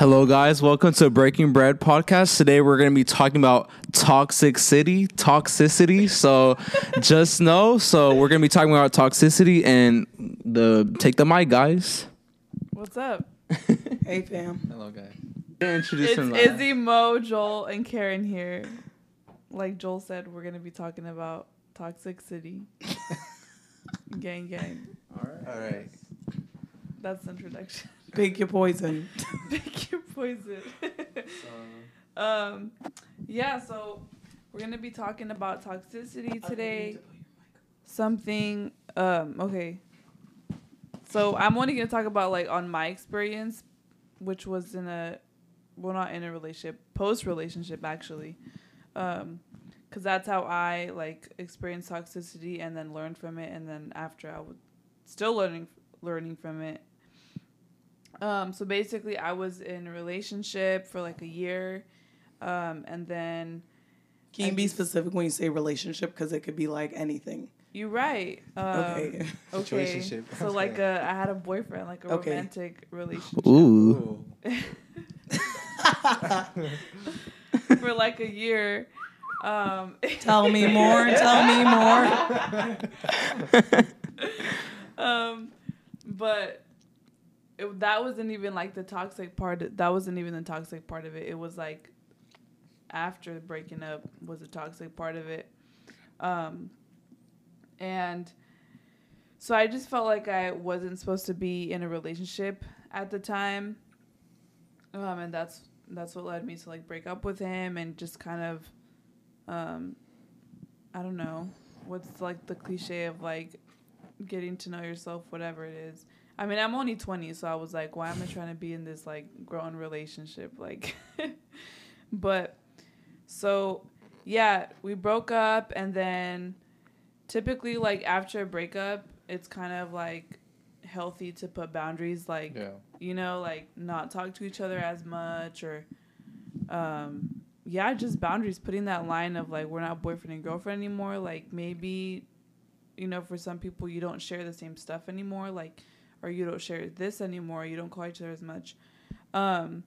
Hello, guys. Welcome to Breaking Bread podcast. Today, we're going to be talking about toxic city, toxicity. So, just know. So, we're going to be talking about toxicity and the take the mic, guys. What's up? Hey fam. Hello, guys. Introduce It's. Uh, Izzy, Mo, Joel, and Karen here. Like Joel said, we're gonna be talking about toxic city. gang, gang. All right. Alright. That's the introduction. Pick your poison. Pick your poison. um, yeah. So we're gonna be talking about toxicity today. Something. Um. Okay. So I'm only gonna talk about like on my experience, which was in a, well, not in a relationship, post relationship actually, um, because that's how I like experienced toxicity and then learned from it, and then after I was still learning learning from it. Um, so basically, I was in a relationship for like a year, um, and then Can you I be just- specific when you say relationship? Because it could be like anything. you're right. Um, Okay. Okay. Situationship. So like a, I had a boyfriend, like a Okay. romantic relationship Ooh. for like a year. Um, Tell me more. Tell me more. um, but it, that wasn't even like the toxic part. That wasn't even the toxic part of it. It was like after breaking up was the toxic part of it. Um, and so I just felt like I wasn't supposed to be in a relationship at the time. Um, and that's that's what led me to like break up with him and just kind of um I don't know what's like the cliche of like getting to know yourself whatever it is. I mean, I'm only 20, so I was like, why am I trying to be in this like grown relationship like but so yeah, we broke up and then typically like after a breakup, it's kind of like healthy to put boundaries like Yeah. you know, like not talk to each other as much or um yeah, just boundaries, putting that line of like we're not boyfriend and girlfriend anymore. Like maybe you know, for some people you don't share the same stuff anymore, like or you don't share this anymore, you don't call each other as much. Um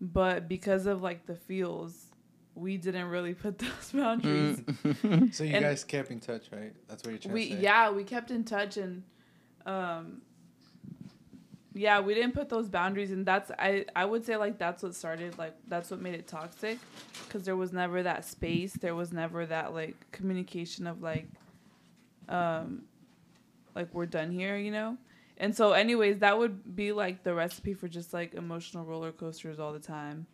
but because of like the feels, we didn't really put those boundaries. So you And- guys kept in touch, right? That's what you're trying we to say. yeah we kept in touch and um yeah we didn't put those boundaries and that's i i would say like that's what started like that's what made it toxic because there was never that space there was never that like communication of like um like we're done here you know and so anyways that would be like the recipe for just like emotional roller coasters all the time.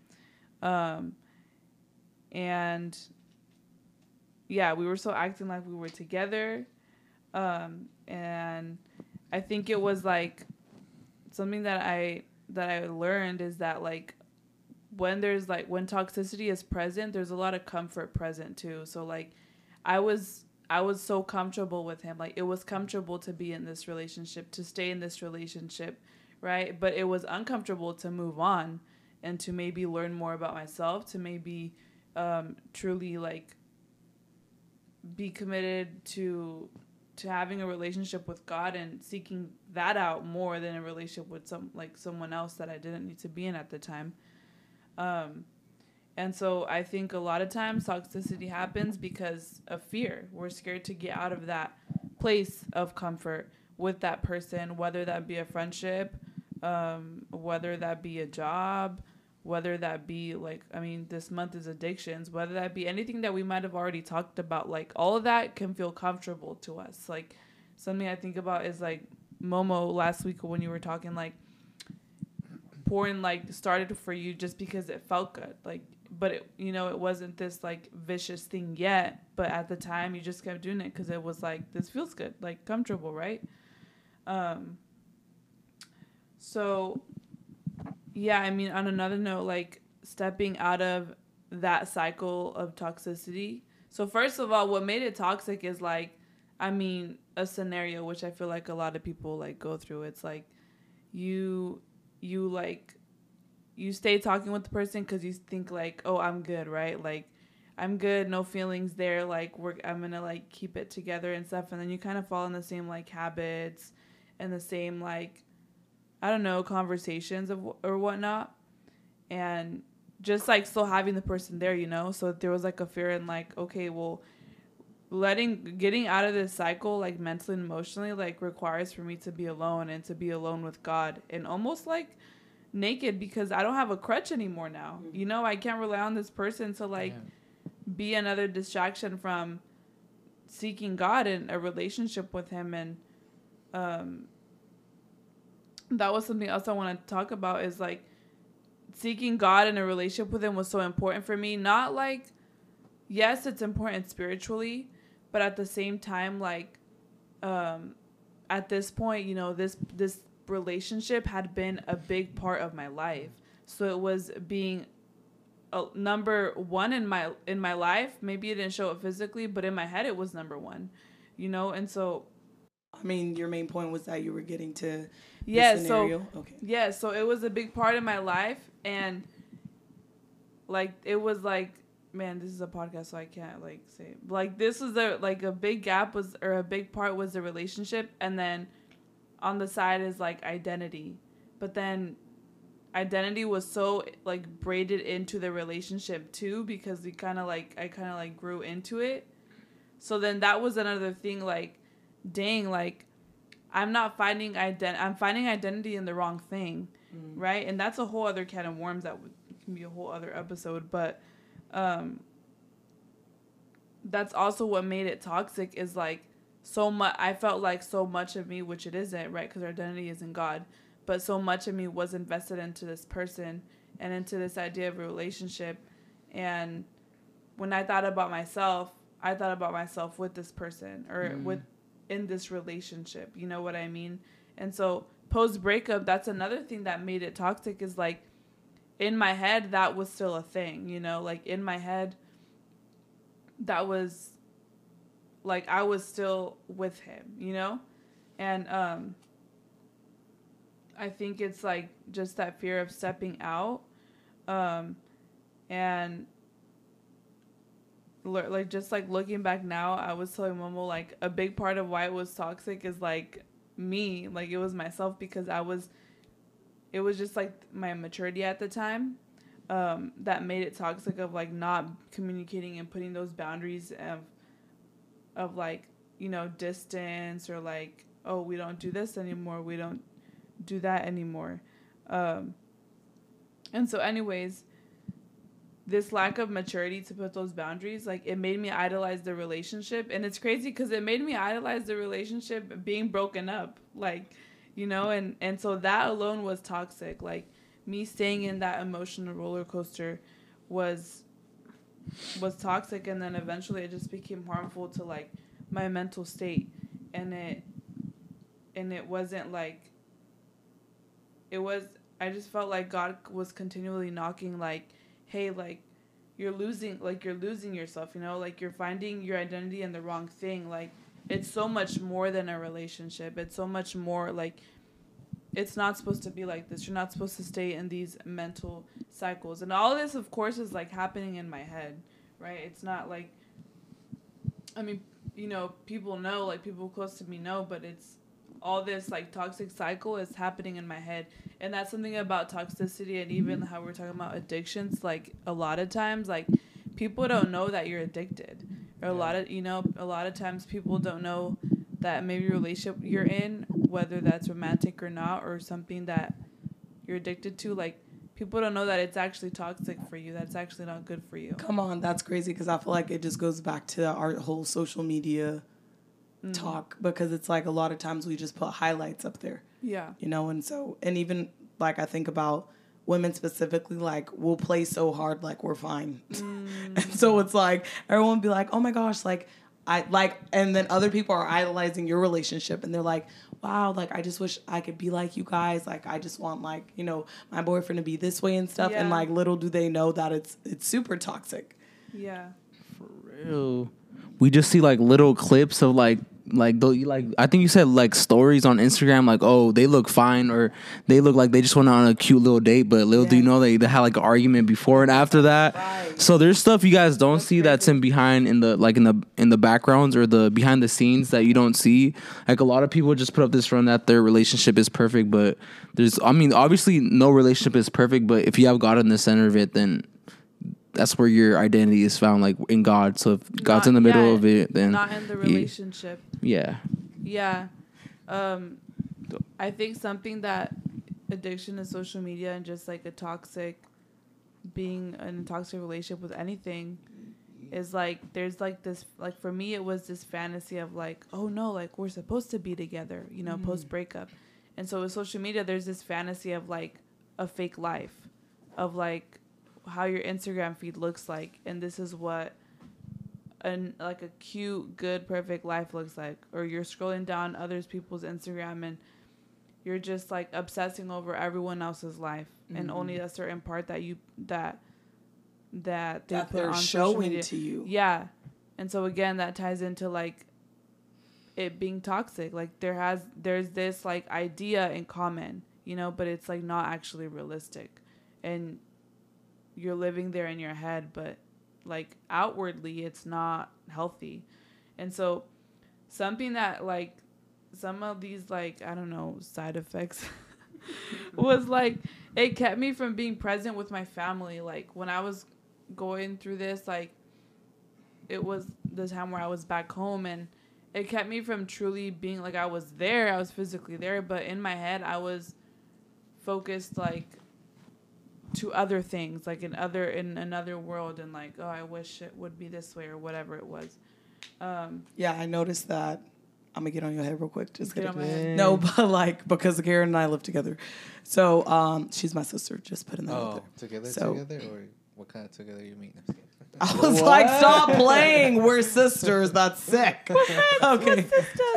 Um and yeah we were so acting like we were together um and i think it was like something that i that i learned is that like when there's like when toxicity is present there's a lot of comfort present too. So like i was i was so comfortable with him like it was comfortable to be in this relationship to stay in this relationship right but it was uncomfortable to move on and to maybe learn more about myself to maybe um truly like be committed to to having a relationship with God and seeking that out more than a relationship with some like someone else that I didn't need to be in at the time. Um and so I think a lot of times toxicity happens because of fear. We're scared to get out of that place of comfort with that person, whether that be a friendship, um, whether that be a job, whether that be like i mean this month is addictions whether that be anything that we might have already talked about like all of that can feel comfortable to us like something i think about is like momo last week when you were talking like porn like started for you just because it felt good like but it you know it wasn't this like vicious thing yet but at the time you just kept doing it because it was like this feels good like comfortable right um so yeah, I mean, on another note, like stepping out of that cycle of toxicity. So, first of all, what made it toxic is like, I mean, a scenario which I feel like a lot of people like go through. It's like you, you like, you stay talking with the person because you think like, oh, I'm good, right? Like, I'm good, no feelings there. Like, we're I'm gonna like keep it together and stuff, and then you kind of fall in the same like habits and the same like I don't know conversations of or whatnot, and just like still having the person there, you know. So there was like a fear and like, okay, well, letting getting out of this cycle like mentally and emotionally like requires for me to be alone and to be alone with God and almost like naked because I don't have a crutch anymore now. You know, I can't rely on this person to like be another distraction from seeking God and a relationship with him and um that was something else I want to talk about is like seeking God and a relationship with him was so important for me. Not like yes, it's important spiritually, but at the same time like um at this point, you know, this this relationship had been a big part of my life. So it was being a number 1 in my in my life. Maybe it didn't show it physically, but in my head it was number 1. You know, and so I mean, your main point was that you were getting to yeah, so okay. yeah, so it was a big part of my life and like it was like man, this is a podcast so I can't like say like this was a like a big gap was or a big part was the relationship and then on the side is like identity. But then identity was so like braided into the relationship too because we kind of like I kind of like grew into it. So then that was another thing like dang like I'm not finding ident I'm finding identity in the wrong thing, right? And that's a whole other can of worms that would can be a whole other episode, but um that's also what made it toxic is like so much I felt like so much of me which it isn't, right? Cuz our identity is in God, but so much of me was invested into this person and into this idea of a relationship and when I thought about myself, I thought about myself with this person or mm-hmm. with in this relationship. You know what I mean? And so post breakup, that's another thing that made it toxic is like in my head that was still a thing, you know, like in my head that was like I was still with him, you know? And um I think it's like just that fear of stepping out um and like just like looking back now, I was telling Momo like a big part of why it was toxic is like me, like it was myself because I was it was just like my maturity at the time um, that made it toxic of like not communicating and putting those boundaries of of like you know distance or like oh we don't do this anymore we don't do that anymore. Um, and so anyways this lack of maturity to put those boundaries like it made me idolize the relationship. And it's crazy because it made me idolize the relationship being broken up like you know and and so that alone was toxic. Like me staying in that emotional roller coaster was was toxic and then eventually it just became harmful to like my mental state. And it and it wasn't like it was i just felt like god was continually knocking like hey like you're losing like you're losing yourself you know? Like you're finding your identity in the wrong thing. Like it's so much more than a relationship. It's so much more like it's not supposed to be like this. You're not supposed to stay in these mental cycles. And all this of course is like happening in my head right? It's not like i mean you know people know like people close to me know but it's all this like toxic cycle is happening in my head. And that's something about toxicity and even how we're talking about addictions like a lot of times like people don't know that you're addicted. Or a lot of you know a lot of times people don't know that maybe relationship you're in whether that's romantic or not or something that you're addicted to like people don't know that it's actually toxic for you. That's actually not good for you. Come on, that's crazy because I feel like it just goes back to our whole social media Mm. talk because it's like a lot of times we just put highlights up there, yeah. You know, and so and even like I think about women specifically, like we'll play so hard like we're fine, and so it's like everyone be like, oh my gosh, like. I like, and then other people are idolizing your relationship, and they're like, "Wow, like I just wish I could be like you guys. Like I just want like you know my boyfriend to be this way and stuff." And like, little do they know that it's it's super toxic. yeah For real. We just see like little clips of like like though you like I think you said like stories on Instagram like oh they look fine or they look like they just went on a cute little date but little do you know they, they had like an argument before and after that Right. So there's stuff you guys don't see that's in behind in the like in the in the backgrounds or the behind the scenes that you don't see. Like a lot of people just put up this front that their relationship is perfect, but there's I mean obviously no relationship is perfect, but if you have God in the center of it, then that's where your identity is found, like in God. So if God's Not- in the middle yeah, of it, then not in the he- relationship. yeah, Yeah. Um I think something that addiction to social media and just like a toxic being in a toxic relationship with anything is like there's like this like for me it was this fantasy of like oh no like we're supposed to be together you know post breakup and so with social media there's this fantasy of like a fake life of like how your instagram feed looks like and this is what an like a cute good perfect life looks like or you're scrolling down others people's instagram and you're just like obsessing over everyone else's life and mm-hmm. only a certain part that you that that they That put they're on showing to you. Yeah. And so again that ties into like it being toxic. Like there has there's this like idea in common, you know, but it's like not actually realistic. And you're living there in your head, but like outwardly it's not healthy. And so something that like some of these like I don't know side effects was like it kept me from being present with my family like when I was going through this like it was the time where I was back home and it kept me from truly being like I was there I was physically there but in my head I was focused like to other things like in other in another world and like oh I wish it would be this way or whatever it was um Yeah, I noticed that. I'm gonna get on your head real quick. Just Get kidding. on my head. No, but like because Karen and I live together, so um, she's my sister. Just putting that out Oh, together, So- together, or what kind of together you mean? I'm just kidding. I was like, stop playing. We're sisters. That's sick. okay.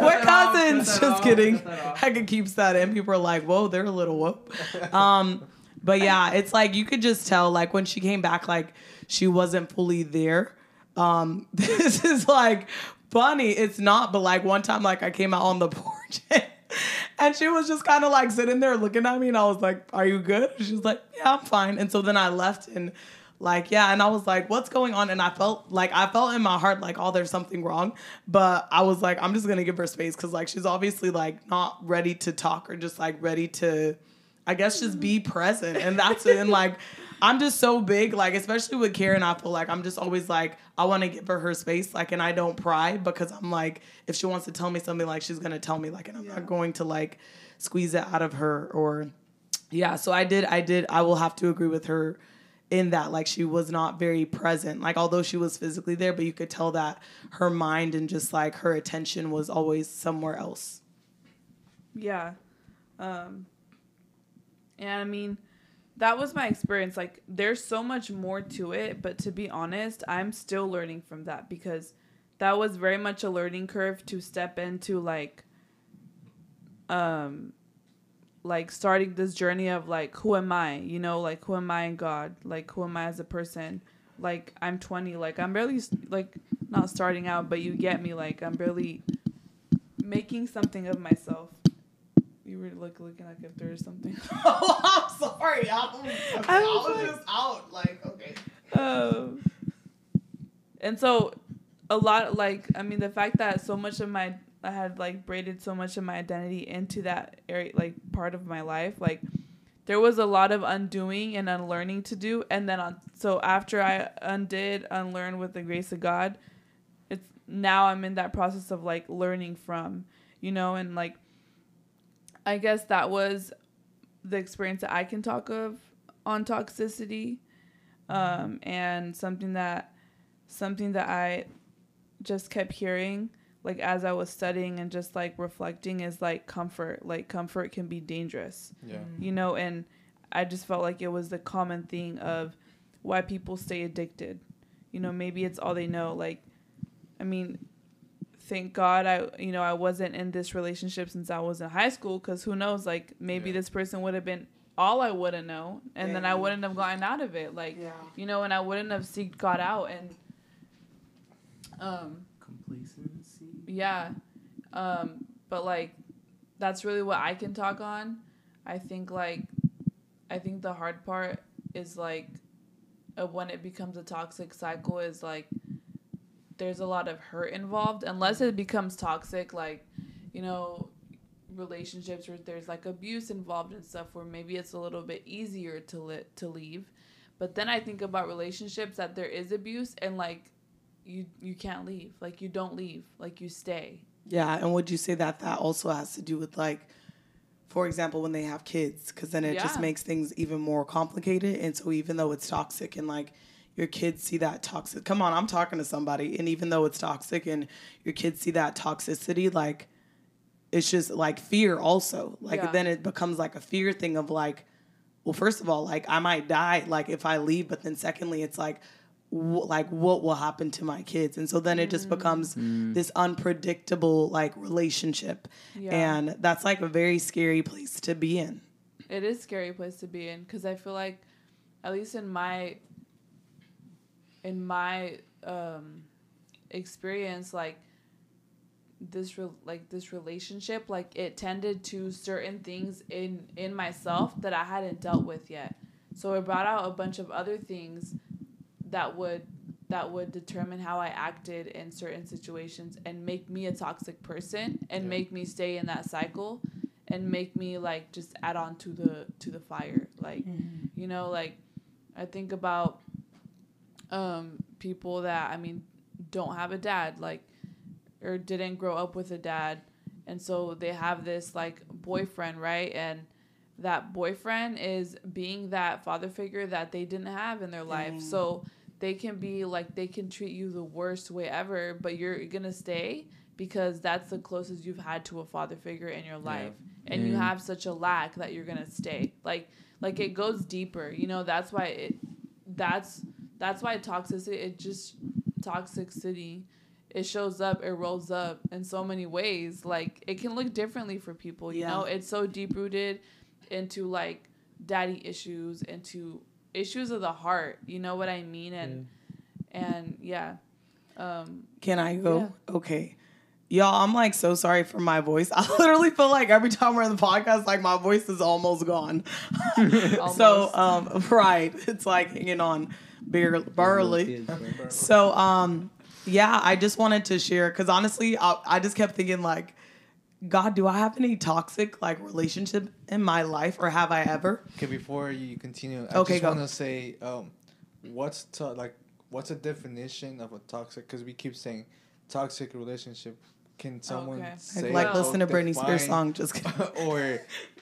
We're cousins. Just kidding. Hecka keeps that in. People are like, whoa, they're a little whoop. Um, but yeah, it's like you could just tell, like when she came back, like she wasn't fully there. Um, this is like funny. It's not, but like one time, like I came out on the porch. And she was just kind of like sitting there looking at me, and I was like, "Are you good?" She was like, "Yeah, I'm fine." And so then I left, and like, yeah, and I was like, "What's going on?" And I felt like I felt in my heart like, "Oh, there's something wrong," but I was like, "I'm just gonna give her space because like she's obviously like not ready to talk or just like ready to, I guess, just be present." And that's it. And like, I'm just so big, like especially with Karen, I feel like I'm just always like I want to give her her space, like, and I don't pry because I'm like, if she wants to tell me something, like she's gonna tell me, like, and I'm not going to like squeeze it out of her or, yeah. So I did, I did, I will have to agree with her in that, like, she was not very present, like, although she was physically there, but you could tell that her mind and just like her attention was always somewhere else. Yeah. Um and I mean that was my experience. Like there's so much more to it but to be honest I'm still learning from that because that was very much a learning curve to step into like um like starting this journey of like who am I? You know like who am I in God? Like who am I as a person? Like I'm 20 like I'm barely like not starting out but you get me. Like I'm barely making something of myself you were like looking like if there was something. oh, I'm sorry. I, was, I was like- just out. Like, okay. um, and so, a lot like I mean the fact that so much of my I had like braided so much of my identity into that area like part of my life like there was a lot of undoing and unlearning to do and then on so after I undid unlearn with the grace of God it's now I'm in that process of like learning from you know and like I guess that was the experience that I can talk of on toxicity, um, and something that something that I just kept hearing like as I was studying and just like reflecting is like comfort. Like comfort can be dangerous, Yeah. you know, and I just felt like it was the common thing of why people stay addicted. You know, maybe it's all they know. Like, I mean, thank God I you know I wasn't in this relationship since I was in high school because who knows like maybe Yeah. this person would have been all I would have known and then I wouldn't have gotten out of it like Yeah. you know and I wouldn't have seeked God out and um Complacency. yeah um but like that's really what I can talk on I think like I think the hard part is like of when it becomes a toxic cycle is like there's a lot of hurt involved unless it becomes toxic like you know relationships where there's like abuse involved and stuff where maybe it's a little bit easier to li- to leave. But then i think about relationships that there is abuse and like you you can't leave. Like you don't leave. Like you stay. Yeah, and would you say that that also has to do with like, for example, when they have kids, because then it just makes things even more complicated. And so even though it's toxic and like your kids see that toxic, come on, I'm talking to somebody, and even though it's toxic and your kids see that toxicity, like it's just like fear also. Like Yeah. then it becomes like a fear thing of like, well, first of all, like I might die like if I leave, but then secondly, it's like. wh- Like what will happen to my kids, and so then it just becomes mm. Mm. this unpredictable like relationship, Yeah. and that's like a very scary place to be in. it is a scary place to be in because I feel like, at least in my, in my um, experience, like this re- like this relationship, like it tended to certain things in in myself that I hadn't dealt with yet. So it brought out a bunch of other things that would that would determine how I acted in certain situations and make me a toxic person and Yeah. make me stay in that cycle and make me like just add on to the to the fire like you know like i think about um people that i mean don't have a dad like or didn't grow up with a dad. And so they have this like boyfriend right? And that boyfriend is being that father figure that they didn't have in their life. So they can be like they can treat you the worst way ever but you're gonna stay because that's the closest you've had to a father figure in your life. And you have such a lack that you're gonna stay. Like like it goes deeper. You know that's why it that's that's why toxicity it just toxicity it shows up it rolls up in so many ways like it can look differently for people you Yeah. know it's so deep rooted into like daddy issues into issues of the heart you know what i mean and and yeah um Can I go? Okay. Y'all, I'm like so sorry for my voice. I literally feel like every time we're in the podcast, like my voice is almost gone. so, Almost. um, right, it's like hanging on bare, barely. So, um, yeah, I just wanted to share because honestly, I, I just kept thinking like, God, do I have any toxic like relationship in my life, or have I ever? Okay, before you continue, I Okay, just go. want to say, um, what's to- like, what's a definition of a toxic? Because we keep saying toxic relationship. Can someone Okay. say like Well- listen to Britney Spears song. Just or,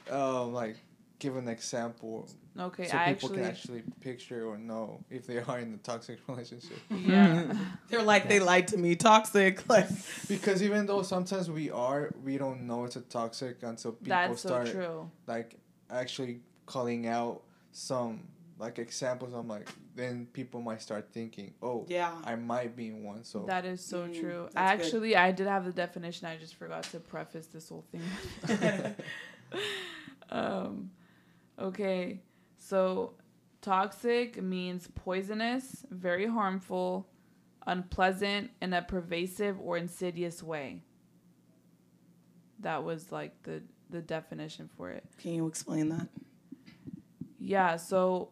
um, like, give an example okay so i people actually can actually picture or know if they are in a toxic relationship. yeah they're like they lied to me, toxic. Like, Because even though sometimes we are, we don't know it's a toxic until people that's so start true like actually calling out some like examples. I'm like, then people might start thinking, oh, yeah. I might be in one. So That is so Mm, true. that's good. Actually, I did have the definition. I just forgot to preface this whole thing. um, okay, so toxic means poisonous, very harmful, unpleasant, in a pervasive or insidious way. That was like the the definition for it. Can you explain that? Yeah, so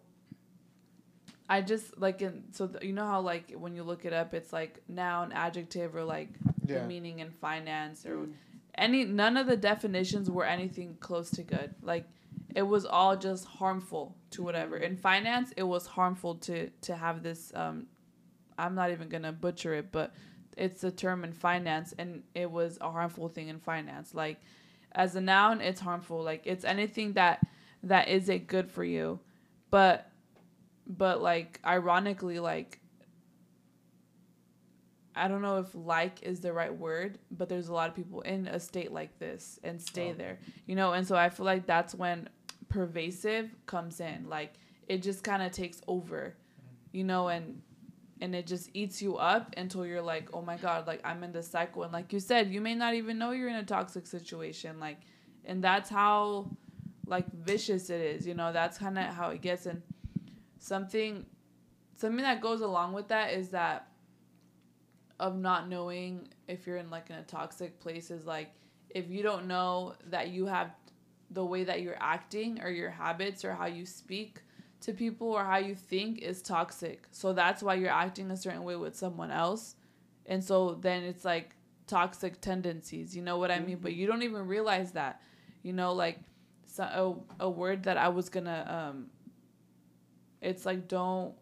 I just like in so th- you know how like when you look it up, it's like noun, adjective, or like the meaning in finance or any. None of the definitions were anything close to good. Like it was all just harmful to whatever. In finance, it was harmful to to have this. Um, I'm not even gonna butcher it, but it's a term in finance, and it was a harmful thing in finance. Like as a noun, it's harmful. Like it's anything that that isn't good for you, but but like ironically, like I don't know if like is the right word, but there's a lot of people in a state like this and stay Oh. there, you know, and so I feel like that's when pervasive comes in. Like it just kind of takes over, you know, and and it just eats you up until you're like, oh my god, like I'm in this cycle, and like you said, you may not even know you're in a toxic situation, like, and that's how like vicious it is, you know. That's kind of how it gets, and something something that goes along with that is that of not knowing if you're in like in a toxic place is like if you don't know that you have the way that you're acting or your habits or how you speak to people or how you think is toxic. So that's why you're acting a certain way with someone else. And so then it's like toxic tendencies, you know what I mean? But you don't even realize that. You know, like so, a, a word that I was going to um it's like don't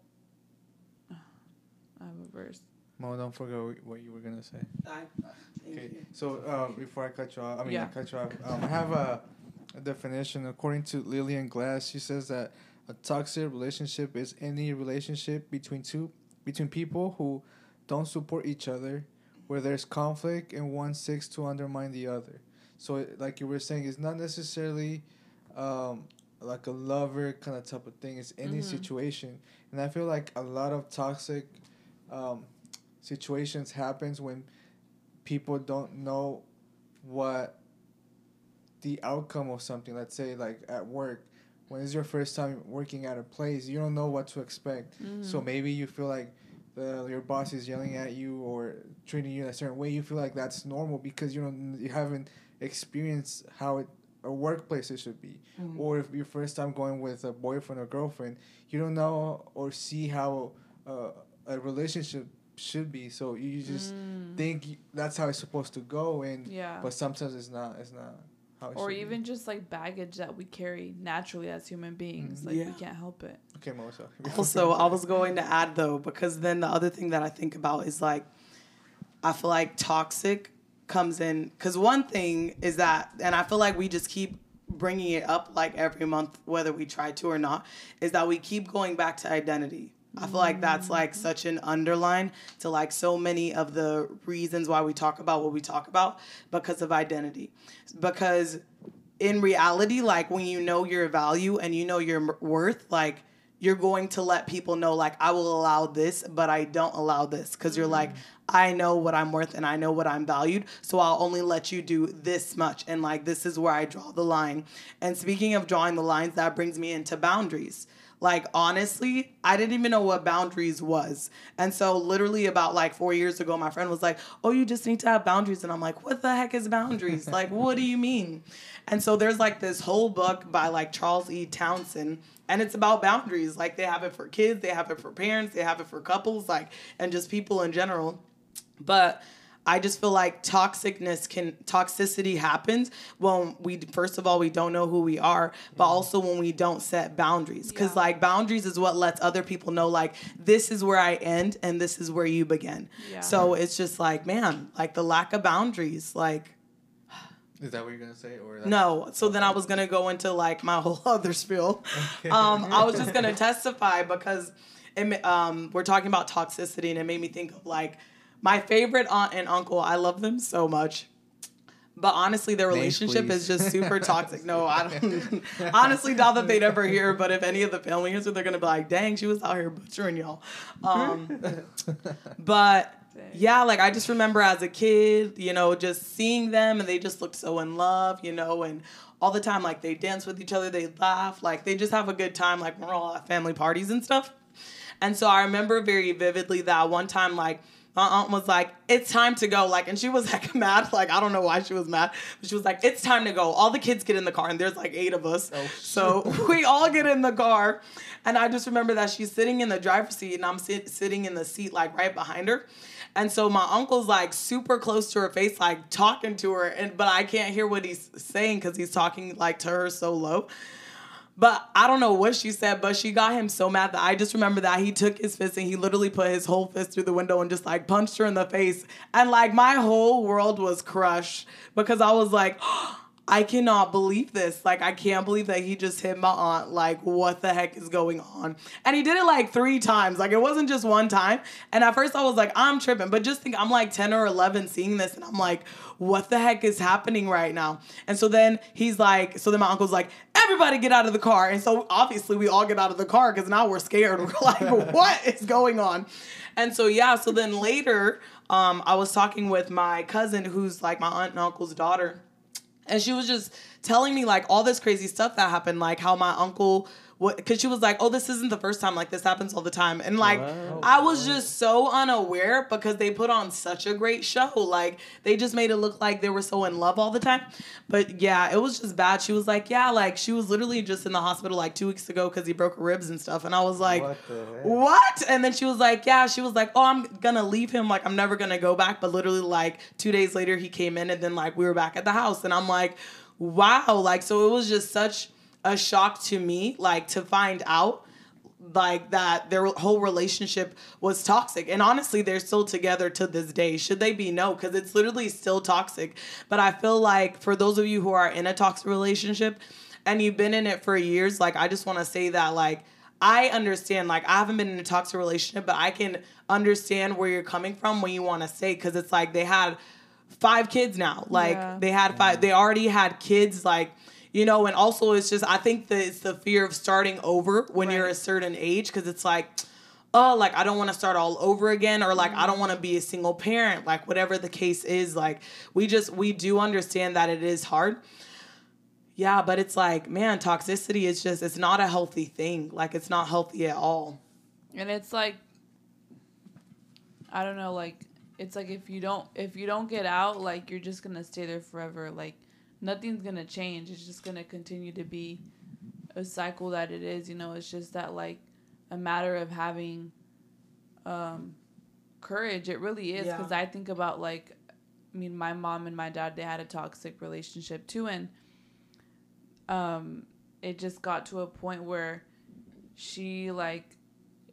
I have a verse. Mo, don't forget what you were gonna say. I, Okay, so uh, before I cut you off, I mean, Yeah. I cut you off. Um, I have a, a definition according to Lillian Glass. She says that a toxic relationship is any relationship between two between people who don't support each other, where there's conflict and one seeks to undermine the other. So, like you were saying, it's not necessarily um, like a lover kind of type of thing. It's any Mhm. situation, and I feel like a lot of toxic um, situations happens when people don't know what the outcome of something let's say like at work when it's your first time working at a place you don't know what to expect. So maybe you feel like the, your boss is yelling at you or treating you in a certain way you feel like that's normal because you don't you haven't experienced how it a workplace it should be. Or if your first time going with a boyfriend or girlfriend you don't know or see how uh, a relationship should be. So you just think that's how it's supposed to go and Mm. Yeah. but sometimes it's not it's not or should be. even just like baggage that we carry naturally as human beings. Mm. Like Yeah. we can't help it. okay Melissa Also, I was going to add though, because then the other thing that I think about is like, I feel like toxic comes in because one thing is that, and I feel like we just keep bringing it up like every month, whether we try to or not, is that we keep going back to identity. I feel like that's like such an underline to like so many of the reasons why we talk about what we talk about because of identity. Because in reality, like when you know your value and you know your worth, like you're going to let people know, like, I will allow this, but I don't allow this. Cause you're like, mm-hmm. I know what I'm worth and I know what I'm valued. So I'll only let you do this much. And like, this is where I draw the line. And speaking of drawing the lines, that brings me into boundaries. Like honestly, I didn't even know what boundaries was. And so literally about like 4 years ago my friend was like, "Oh, you just need to have boundaries." And I'm like, "What the heck is boundaries? like what do you mean?" And so there's like this whole book by like Charles E. Townsend and it's about boundaries. Like they have it for kids, they have it for parents, they have it for couples like and just people in general. But I just feel like toxicness can toxicity happens when we first of all we don't know who we are, but also when we don't set boundaries. Cuz Yeah. like boundaries is what lets other people know like this is where I end and this is where you begin. Yeah. So it's just like man, like the lack of boundaries like is that what you're gonna say or no. So then I was gonna go into like my whole other spiel. Um, I was just gonna testify because it, um, we're talking about toxicity, and it made me think of like my favorite aunt and uncle. I love them so much. But honestly, their relationship is just super toxic. No, I don't. honestly, doubt that they'd ever hear. But if any of the family hears it, they're gonna be like, "Dang, she was out here butchering y'all." Um, but yeah, like I just remember as a kid, you know, just seeing them and they just looked so in love, you know, and all the time like they dance with each other, they laugh, like they just have a good time, like we're all at family parties and stuff. And so I remember very vividly that one time, like my aunt was like, "It's time to go," like, and she was like mad, like I don't know why she was mad, but she was like, "It's time to go." All the kids get in the car, and there's like eight of us, oh, so we all get in the car, and I just remember that she's sitting in the driver's seat, and I'm sit- sitting in the seat like right behind her. And so my uncle's like super close to her face, like talking to her, and but I can't hear what he's saying because he's talking like to her so low. But I don't know what she said, but she got him so mad that I just remember that he took his fist and he literally put his whole fist through the window and just like punched her in the face. And like my whole world was crushed because I was like, I cannot believe this. Like, I can't believe that he just hit my aunt. Like, what the heck is going on? And he did it like three times. Like, it wasn't just one time. And at first, I was like, I'm tripping. But just think, I'm like 10 or 11 seeing this, and I'm like, what the heck is happening right now? And so then he's like, so then my uncle's like, everybody get out of the car. And so obviously, we all get out of the car because now we're scared. We're like, what is going on? And so, yeah, so then later, um, I was talking with my cousin who's like my aunt and uncle's daughter and she was just telling me like all this crazy stuff that happened like how my uncle what because she was like, oh, this isn't the first time. Like this happens all the time, and like Wow. I was just so unaware because they put on such a great show. Like they just made it look like they were so in love all the time. But yeah, it was just bad. She was like, yeah, like she was literally just in the hospital like two weeks ago because he broke her ribs and stuff, and I was like. What? What? And then she was like, Yeah, she was like, Oh, I'm gonna leave him. Like, I'm never gonna go back. But literally, like, two days later, he came in, and then, like, we were back at the house. And I'm like, Wow. Like, so it was just such a shock to me, like, to find out, like, that their whole relationship was toxic. And honestly, they're still together to this day. Should they be? No, because it's literally still toxic. But I feel like for those of you who are in a toxic relationship, and you've been in it for years, like I just want to say that like I understand like I haven't been in a toxic relationship, but I can understand where you're coming from when you want to say cuz it's like they had five kids now. Like Yeah. they had five they already had kids like you know, and also it's just I think that it's the fear of starting over when you're a certain age cuz it's like oh, like I don't want to start all over again, or like I don't mm-hmm. want to be a single parent, like whatever the case is. Like we just we do understand that it is hard. Yeah, but it's like, man, toxicity is just it's not a healthy thing. Like it's not healthy at all. and it's like i don't know like it's like if you don't if you don't get out like you're just gonna stay there forever like nothing's gonna change. It's just gonna continue to be a cycle that it is you know? It's just that like a matter of having um courage. It really is Yeah. because i think about like i mean my mom and my dad they had a toxic relationship too and um it just got to a point where she like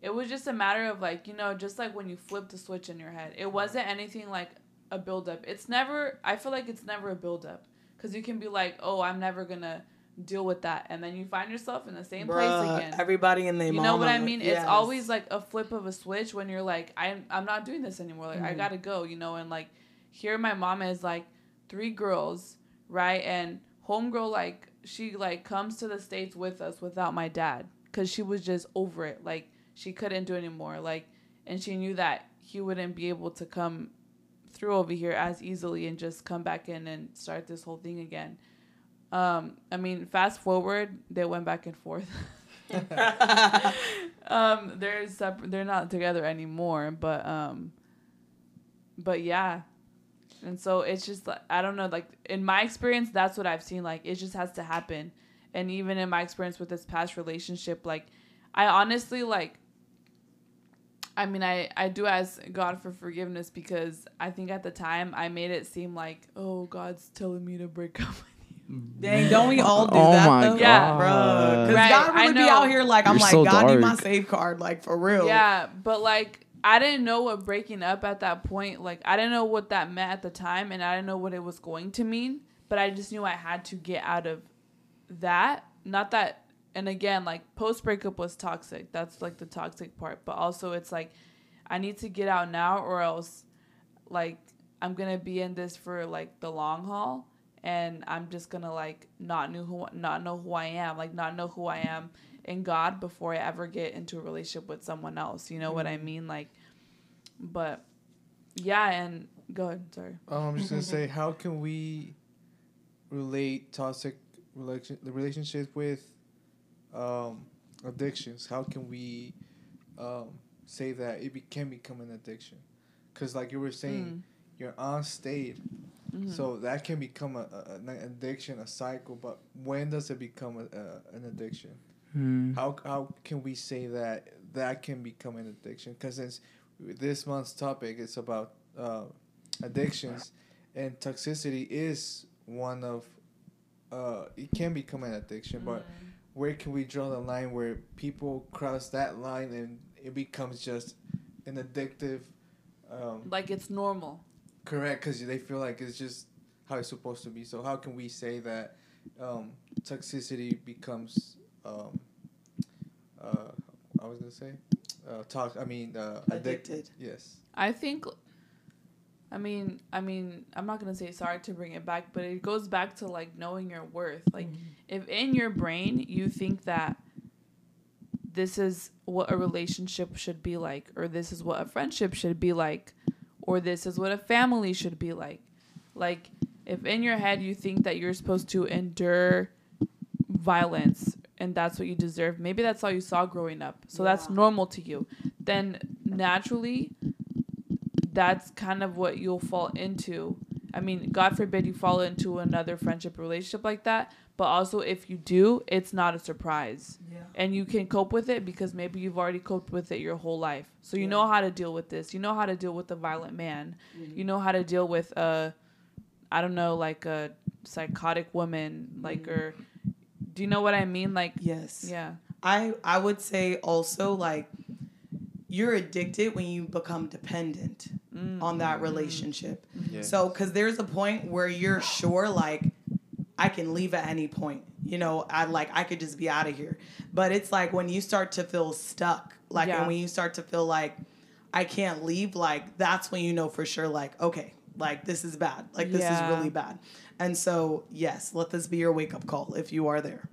it was just a matter of like you know just like when you flip the switch in your head. It wasn't anything like a buildup. It's never i feel like it's never a buildup because you can be like oh i'm never gonna deal with that and then you find yourself in the same place again. Everybody in their you know what i mean? Yes. it's always like a flip of a switch when you're like i'm, I'm not doing this anymore. Like i Mm-hmm. gotta go you know and like here my mom is like three girls right? And homegirl like she like comes to the states with us without my dad because she was just over it. Like she couldn't do anymore. Like and she knew that he wouldn't be able to come through over here as easily and just come back in and start this whole thing again. Um i mean fast forward they went back and forth. Um they're separate they're not together anymore but um but yeah. And so it's just like i don't know like in my experience that's what i've seen like it just has to happen. And even in my experience with this past relationship like i honestly like i mean i i do ask god for forgiveness because i think at the time i made it seem like oh god's telling me to break up with you Dang, don't we all do Oh that my though? Yeah. Bro, because Right, God I really be out here like I'm You're like so God need my dark. save card like for real. Yeah, but like I didn't know what breaking up at that point. Like I didn't know what that meant at the time, and I didn't know what it was going to mean. But I just knew I had to get out of that. Not that. And again, like post breakup was toxic. That's like the toxic part. But also, it's like I need to get out now, or else, like I'm gonna be in this for like the long haul, and I'm just gonna like not know who not know who I am, like not know who I am in God before I ever get into a relationship with someone else. You know what I mean? Like, but yeah, and go ahead. Sorry. Um, I'm just gonna say, how can we relate toxic relation the relationship with um, addictions? How can we um, say that it be, can become an addiction? Because like you were saying, you're on state, Mhm. so that can become a, a, an addiction, a cycle. But when does it become a, a, an addiction? Hmm. How how can we say that that can become an addiction? Because since this month's topic is about uh, addictions, and toxicity is one of uh, it can become an addiction. But where can we draw the line where people cross that line and it becomes just an addictive? Um, Like it's normal. correct, because they feel like it's just how it's supposed to be. So how can we say that um, toxicity becomes um, uh, I was gonna say uh, talk. I mean uh, addicted. Addicted. Yes. I think. I mean, I mean, I'm not gonna say sorry to bring it back, but it goes back to like knowing your worth. Like, mm-hmm. if in your brain you think that this is what a relationship should be like, or this is what a friendship should be like, or this is what a family should be like, like if in your head you think that you're supposed to endure violence and that's what you deserve. Maybe that's all you saw growing up. So that's normal to you. Then naturally that's kind of what you'll fall into. I mean, God forbid you fall into another friendship relationship like that, but also if you do, it's not a surprise. Yeah. And you can cope with it because maybe you've already coped with it your whole life. So you Yeah. know how to deal with this. You know how to deal with a violent man. Mm-hmm. You know how to deal with a I don't know, like a psychotic woman, like mm-hmm. or do you know what I mean? Like Yes. yeah. I I would say also like you're addicted when you become dependent on that relationship. Yes. So cuz there's a point where you're sure like I can leave at any point. You know, I like I could just be out of here. But it's like when you start to feel stuck, like Yeah. and when you start to feel like I can't leave, like that's when you know for sure like okay, like this is bad. Like this Yeah. is really bad. And so, yes, let this be your wake up call if you are there.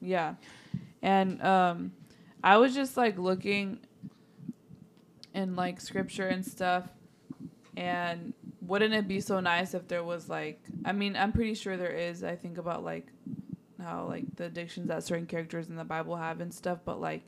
Yeah. And um I was just like looking in like scripture and stuff and wouldn't it be so nice if there was like I mean, I'm pretty sure there is. I think about like how like the addictions that certain characters in the Bible have and stuff, but like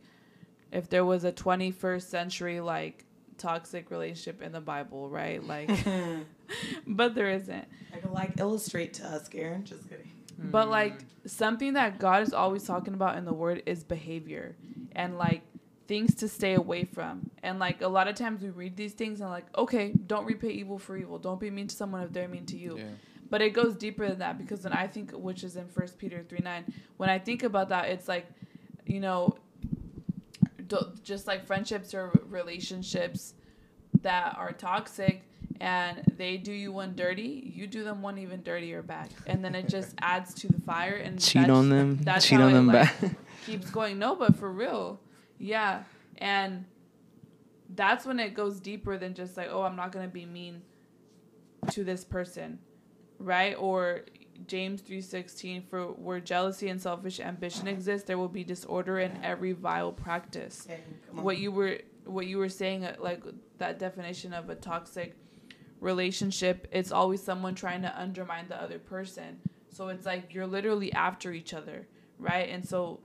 if there was a 21st century like toxic relationship in the Bible, right? Like but there isn't. I can like illustrate to us, Karen. Just kidding. But like something that God is always talking about in the word is behavior and like things to stay away from. And like a lot of times we read these things and like, okay, don't repay evil for evil. Don't be mean to someone if they're mean to you. Yeah. But it goes deeper than that because when I think, which is in First Peter three nine, when I think about that, it's like, you know, do- just like friendships or relationships that are toxic and they do you one dirty, you do them one even dirtier back, and then it just adds to the fire and Cheat that's- on them. That's cheat how on it, them like, back. keeps going. No, but for real, yeah, and that's when it goes deeper than just like, oh, I'm not gonna be mean to this person, right? Or James three sixteen for where jealousy and selfish ambition exist, there will be disorder in every vile practice. What you were what you were saying, uh, like that definition of a toxic relationship, it's always someone trying to undermine the other person. So it's like you're literally after each other, right? And so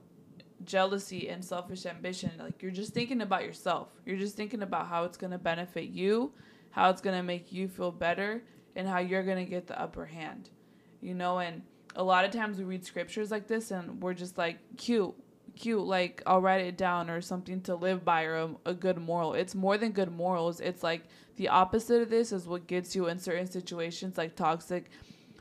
jealousy and selfish ambition, like you're just thinking about yourself. You're just thinking about how it's going to benefit you, how it's going to make you feel better, and how you're going to get the upper hand. You know, and a lot of times we read scriptures like this and we're just like, cute, cute, like I'll write it down or something to live by or a, a good moral. It's more than good morals. It's like the opposite of this is what gets you in certain situations like toxic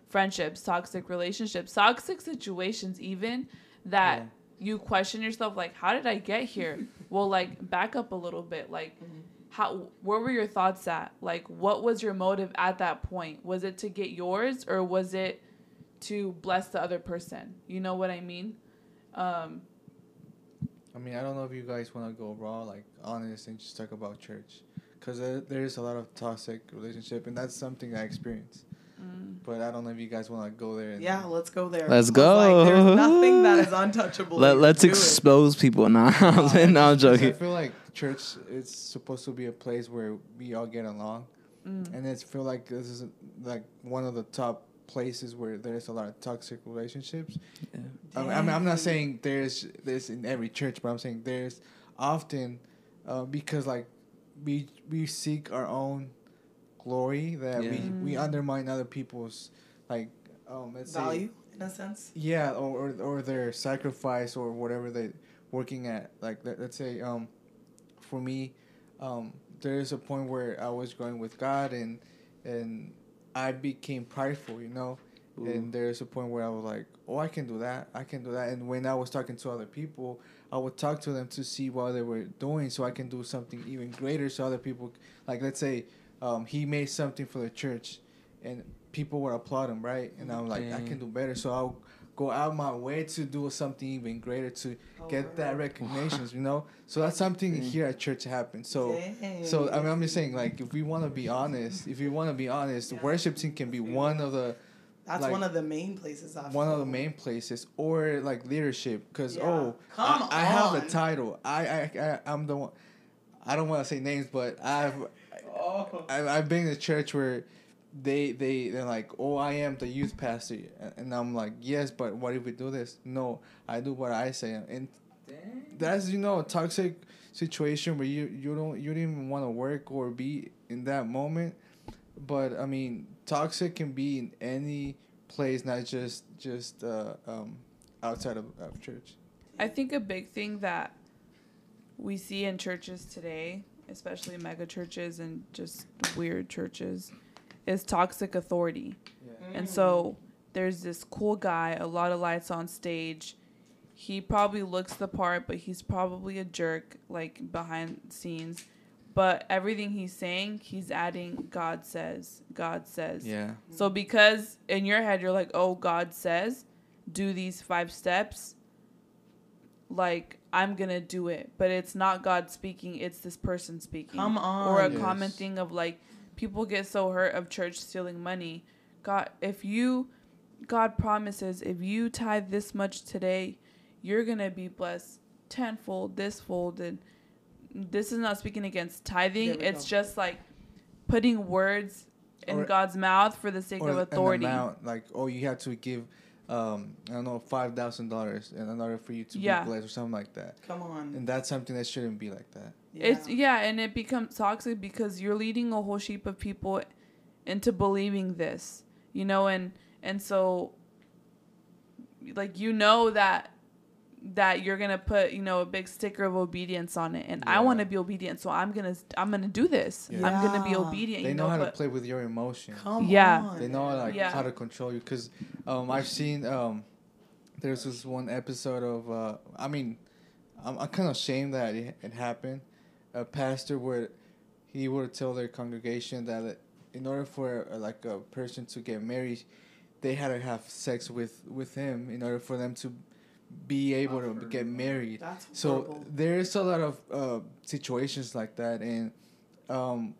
friendships, toxic relationships, toxic situations, even that you question yourself, like, how did I get here? well, like, back up a little bit. Like, how, where were your thoughts at? Like, what was your motive at that point? Was it to get yours or was it to bless the other person? You know what I mean? Um, I mean, I don't know if you guys want to go raw, like honest, and just talk about church, because there, there is a lot of toxic relationship, and that's something I experienced. Mm, But I don't know if you guys want to go there. And Yeah, let's go there. Let's I was Like, go. There's nothing that is untouchable. Let, let's Do it. expose people. Nah, I'm I joking. feel like church is supposed to be a place where we all get along, mm, and it's feel like this is like one of the top places where there's a lot of toxic relationships. I mean, I mean, I'm not saying there's this in every church, but I'm saying there's often uh, because like we we seek our own glory that Yeah. we we undermine other people's like um let's say value in a sense. yeah, or, or or their sacrifice or whatever they working at. Like let, let's say, um, for me, um, there is a point where I was going with God and and I became prideful, you know. And there's a point where I was like, "Oh, I can do that. I can do that." And when I was talking to other people, I would talk to them to see what they were doing, so I can do something even greater. So other people, like let's say, um, he made something for the church, and people would applaud him, right? And I'm like, I can do better. So I'll go out my way to do something even greater to get that recognition, you know. So that's something here at church happens. So, so I mean, I'm just saying, like, if we want to be honest, if we want to be honest, the Yeah. worship team can be one of the That's like, one of the main places I one of the main places or like leadership because Yeah. oh Come I, I have on. a title I, I, I i'm the one i don't want to say names but i've Oh. I, i've been in a church where they they they're like, oh, I am the youth pastor, and I'm like, yes, but what if we do this? No, I do what I say, and that's you know a toxic situation where you you don't you don't even want to work or be in that moment. But I mean, toxic can be in any place, not just just uh, um, outside of, of church. I think a big thing that we see in churches today, especially mega churches and just weird churches, is toxic authority. Yeah. And so there's this cool guy, a lot of lights on stage. He probably looks the part, but he's probably a jerk, like behind scenes. But everything he's saying, he's adding God says, God says. Yeah. So because in your head you're like, oh, God says, do these five steps, like I'm gonna do it, but it's not God speaking; it's this person speaking. Come Or a on. Yes. common thing of like, people get so hurt of church stealing money. God, if you, God promises, if you tithe this much today, you're gonna be blessed tenfold, this fold, and this is not speaking against tithing. It's go. just like putting words in Or- God's mouth for the sake or of an authority. amount, like oh you have to give um i don't know five thousand dollars in order for you to Yeah. be blessed or something like that Come on. and that's something that shouldn't be like that It's yeah, and it becomes toxic because you're leading a whole sheep of people into believing this, you know, and and so like you know that that you're gonna put you know a big sticker of obedience on it, and I want to be obedient, so I'm gonna I'm gonna do this. I'm gonna be obedient. they you know, know, how to play with your emotions Come Yeah. on. they know like Yeah. how to control you because um i've seen um there's this one episode of uh i mean i'm, I'm kind of ashamed that it, it happened a pastor would he would tell their congregation that in order for uh, like a person to get married they had to have sex with with him in order for them to be able to get married. That's so there's a lot of uh, situations like that and um,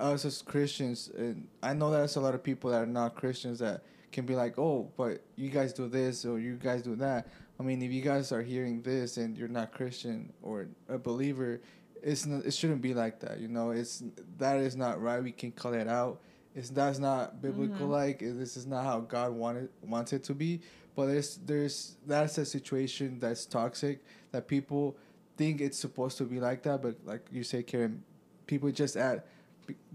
us as christians and i know there's a lot of people that are not christians that can be like oh but you guys do this or you guys do that. I mean if you guys are hearing this and you're not christian or a believer it's not, it shouldn't be like that you know? It's that is not right. We can call it out. It's that's not biblical like this is not how god wanted wants it to be but there's there's that's a situation that's toxic that people think it's supposed to be like that but like you say karen people just add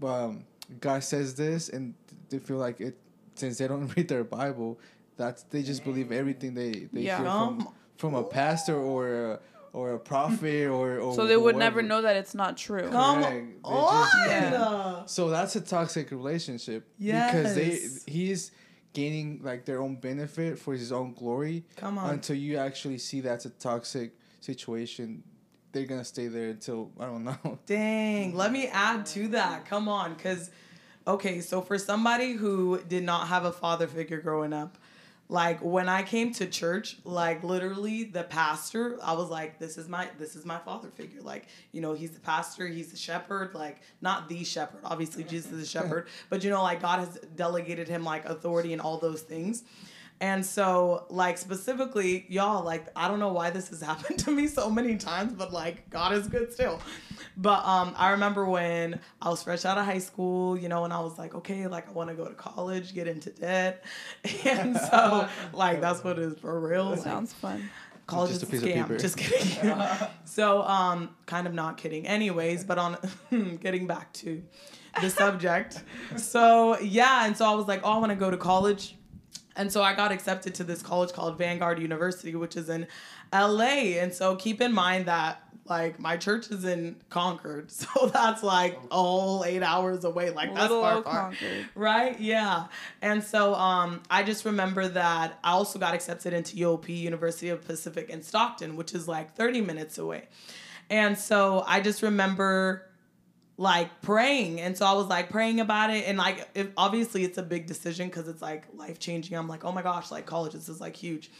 um, god says this and they feel like it since they don't read their bible that's they just believe everything they they Yeah. hear from, from a pastor or a, or a prophet or, or so they would never know that it's not true. Come Correct. On. just- Yeah. so that's a toxic relationship yes. because they he's gaining like their own benefit for his own glory Come on. until you actually see that's a toxic situation they're gonna stay there until i don't know Dang. Let me add to that. Come on. Because, okay, so for somebody who did not have a father figure growing up, like when I came to church, like literally the pastor, I was like, this is my this is my father figure. Like, you know, he's the pastor, he's the shepherd, like not the shepherd. Obviously Jesus is the shepherd, but you know, like God has delegated him like authority and all those things. And so, like specifically, y'all, like I don't know why this has happened to me so many times, but like God is good still. But um, I remember when I was fresh out of high school, you know, and I was like, okay, like I want to go to college, get into debt, and so like that's what it is for real. Like, Sounds fun. college Just is a a piece of scam. paper. Just kidding. so, um, kind of not kidding. Anyways, but on getting back to the subject. So yeah, and so I was like, oh, I want to go to college. And so I got accepted to this college called Vanguard University, which is in LA. And so keep in mind that like my church is in Concord. So that's like all eight hours away. Like that's far, far. Concord. Right? Yeah. And so um, I just remember that I also got accepted into UOP, University of Pacific in Stockton, which is like 30 minutes away. And so I just remember like praying. And so I was like praying about it. And like, if, obviously it's a big decision because it's like life changing. I'm like, oh my gosh, like college, this is like huge.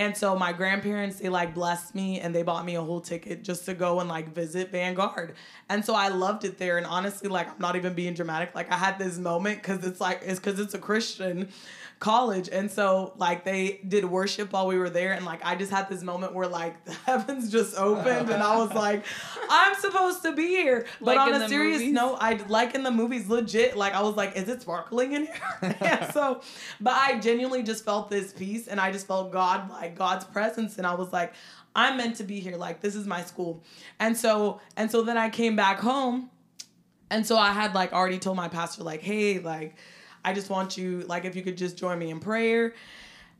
And so my grandparents, they like blessed me and they bought me a whole ticket just to go and like visit Vanguard. And so I loved it there. And honestly, like I'm not even being dramatic. Like I had this moment because it's like it's because it's a Christian college. And so like they did worship while we were there and like I just had this moment where like the heavens just opened and I was like, I'm supposed to be here. But Like on a serious movies? note, I like in the movies legit, like I was like, is it sparkling in here? and so but I genuinely just felt this peace and I just felt God like God's presence and I was like, I'm meant to be here. Like this is my school. And so and so then I came back home and so I had like already told my pastor, like, hey, like, I just want you, like, if you could just join me in prayer.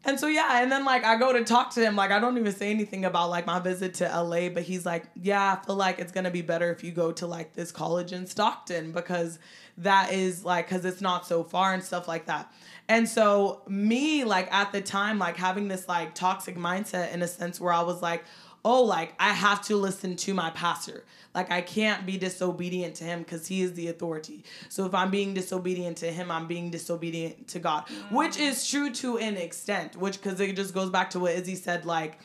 And so yeah, and then like I go to talk to him, like I don't even say anything about like my visit to LA, but he's like, Yeah, I feel like it's gonna be better if you go to like this college in Stockton because that is like cause it's not so far and stuff like that. And so me, like at the time, like having this like toxic mindset in a sense where I was like, oh, like I have to listen to my pastor. Like I can't be disobedient to him because he is the authority. So if I'm being disobedient to him, I'm being disobedient to God, which mm. is true to an extent. Which because it just goes back to what Izzy said, like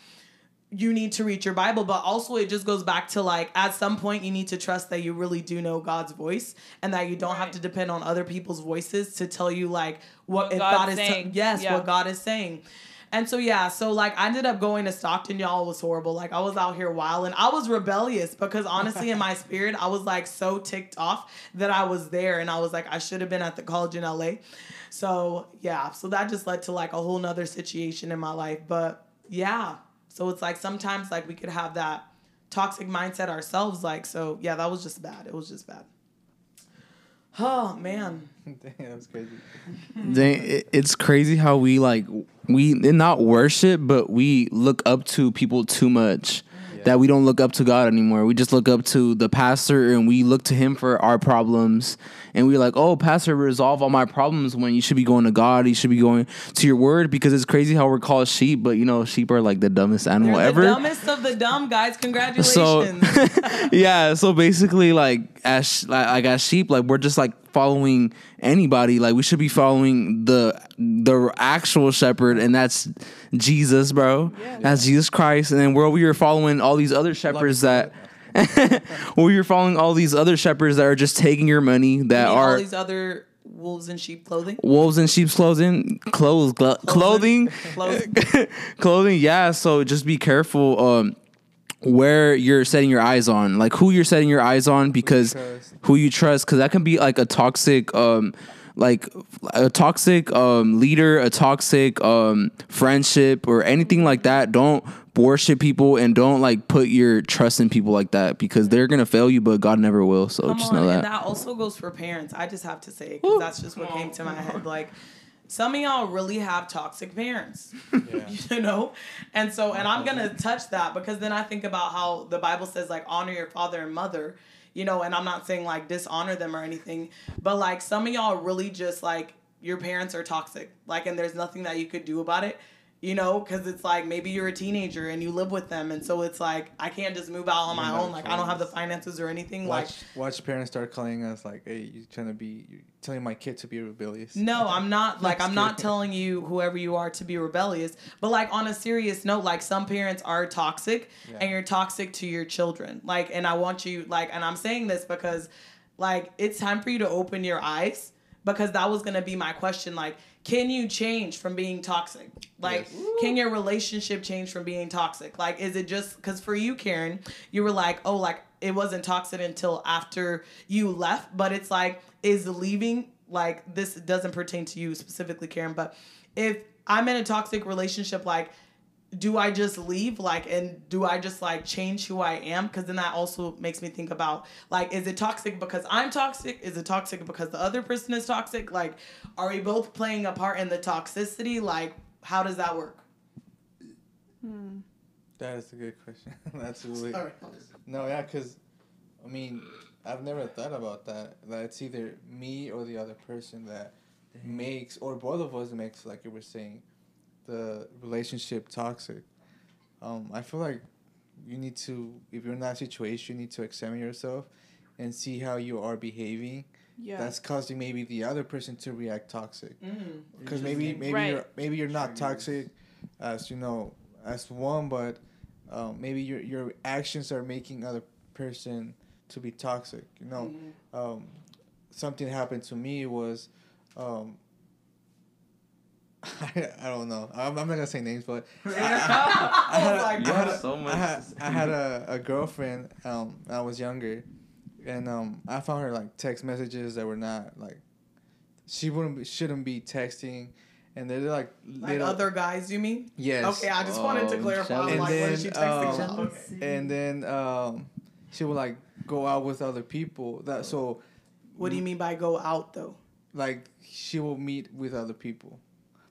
you need to read your Bible, but also it just goes back to like at some point you need to trust that you really do know God's voice and that you don't have to depend on other people's voices to tell you like what, What if God is saying. yes, Yeah. what God is saying. And so yeah, so like I ended up going to Stockton, y'all was horrible. Like I was out here wild and I was rebellious because honestly in my spirit I was like so ticked off that I was there and I was like I should have been at the college in LA. So yeah, so that just led to like a whole nother situation in my life. But yeah. So it's like sometimes like we could have that toxic mindset ourselves. Like so yeah, that was just bad. It was just bad. Oh man. Damn, that was crazy. Dang, it- it's crazy how we like we not worship, but we look up to people too much. That we don't look up to God anymore. We just look up to the pastor and we look to him for our problems. And we're like, oh, pastor, resolve all my problems when you should be going to God. You should be going to your word because it's crazy how we're called sheep, but you know, sheep are like the dumbest animal They're ever. the dumbest of the dumb guys. Congratulations. So yeah, so basically, like as like as sheep, like we're just like following anybody. Like we should be following the the actual shepherd, and that's Jesus, bro. That's Jesus Christ. And then where we were following all these other shepherds that. well, you're following all these other shepherds that are just taking your money that all are these other wolves in sheep clothing. wolves in sheep's clothing, clothes, glo- clothing, Clothing. clothing. Yeah, so just be careful um, where you're setting your eyes on, like who you're setting your eyes on, because who you trust, because that can be like a toxic, um, like a toxic um, leader, a toxic um, friendship, or anything like that. Don't worship people and don't like put your trust in people like that because they're gonna fail you, but God never will. So Come just on, know and that. that also goes for parents. I just have to say because that's just what came to my head. Like, some of y'all really have toxic parents, Yeah. you know, and so and I'm gonna touch that because then I think about how the Bible says like honor your father and mother, you know, and I'm not saying like dishonor them or anything, but like some of y'all really just like your parents are toxic, like, and there's nothing that you could do about it. You know, because it's like maybe you're a teenager and you live with them, and so it's like I can't just move out on my own. Like I don't have the finances or anything. Like Watch, watch parents start calling us like, "Hey, you trying to be? you're telling my kid to be rebellious?" No, I'm not like I'm not telling you whoever you are to be rebellious, but like on a serious note, like some parents are toxic Yeah. and you're toxic to your children. Like and I want you like and I'm saying this because like it's time for you to open your eyes because that was going to be my question like can you change from being toxic? Like Yes. can your relationship change from being toxic? Like is it just cuz for you Karen, you were like, "Oh, like it wasn't toxic until after you left," but it's like is leaving like this doesn't pertain to you specifically Karen, but if I'm in a toxic relationship like do I just leave like and do I just like change who I am? Because then that also makes me think about like is it toxic because I'm toxic? Is it toxic because the other person is toxic? Like are we both playing a part in the toxicity? Like how does that work? Hmm. That is a good question. That's really Sorry. no, yeah, because I mean, I've never thought about that. That it's either me or the other person that makes, or both of us makes, like you were saying, the relationship toxic. Um, I feel like you need to, if you're in that situation, you need to examine yourself and see how you are behaving. Yeah. That's causing maybe the other person to react toxic Mm. because maybe maybe Right. you're maybe you're not toxic as you know as one but um, maybe your your actions are making other person to be toxic you know Mm-hmm. um, something happened to me was um, I, I don't know. I'm, I'm not gonna say names, but oh my You God. have so much I had. I had a, a girlfriend. Um, when I was younger, and um, I found her like text messages that were not like. She wouldn't be, shouldn't be texting, and they're like Like little other guys, you mean? yes. Okay, I just wanted to Oh, clarify. I'm like, And what is she then, texting um. Okay. and then um, she would like go out with other people. That so What do you mean by go out though? like she will meet with other people,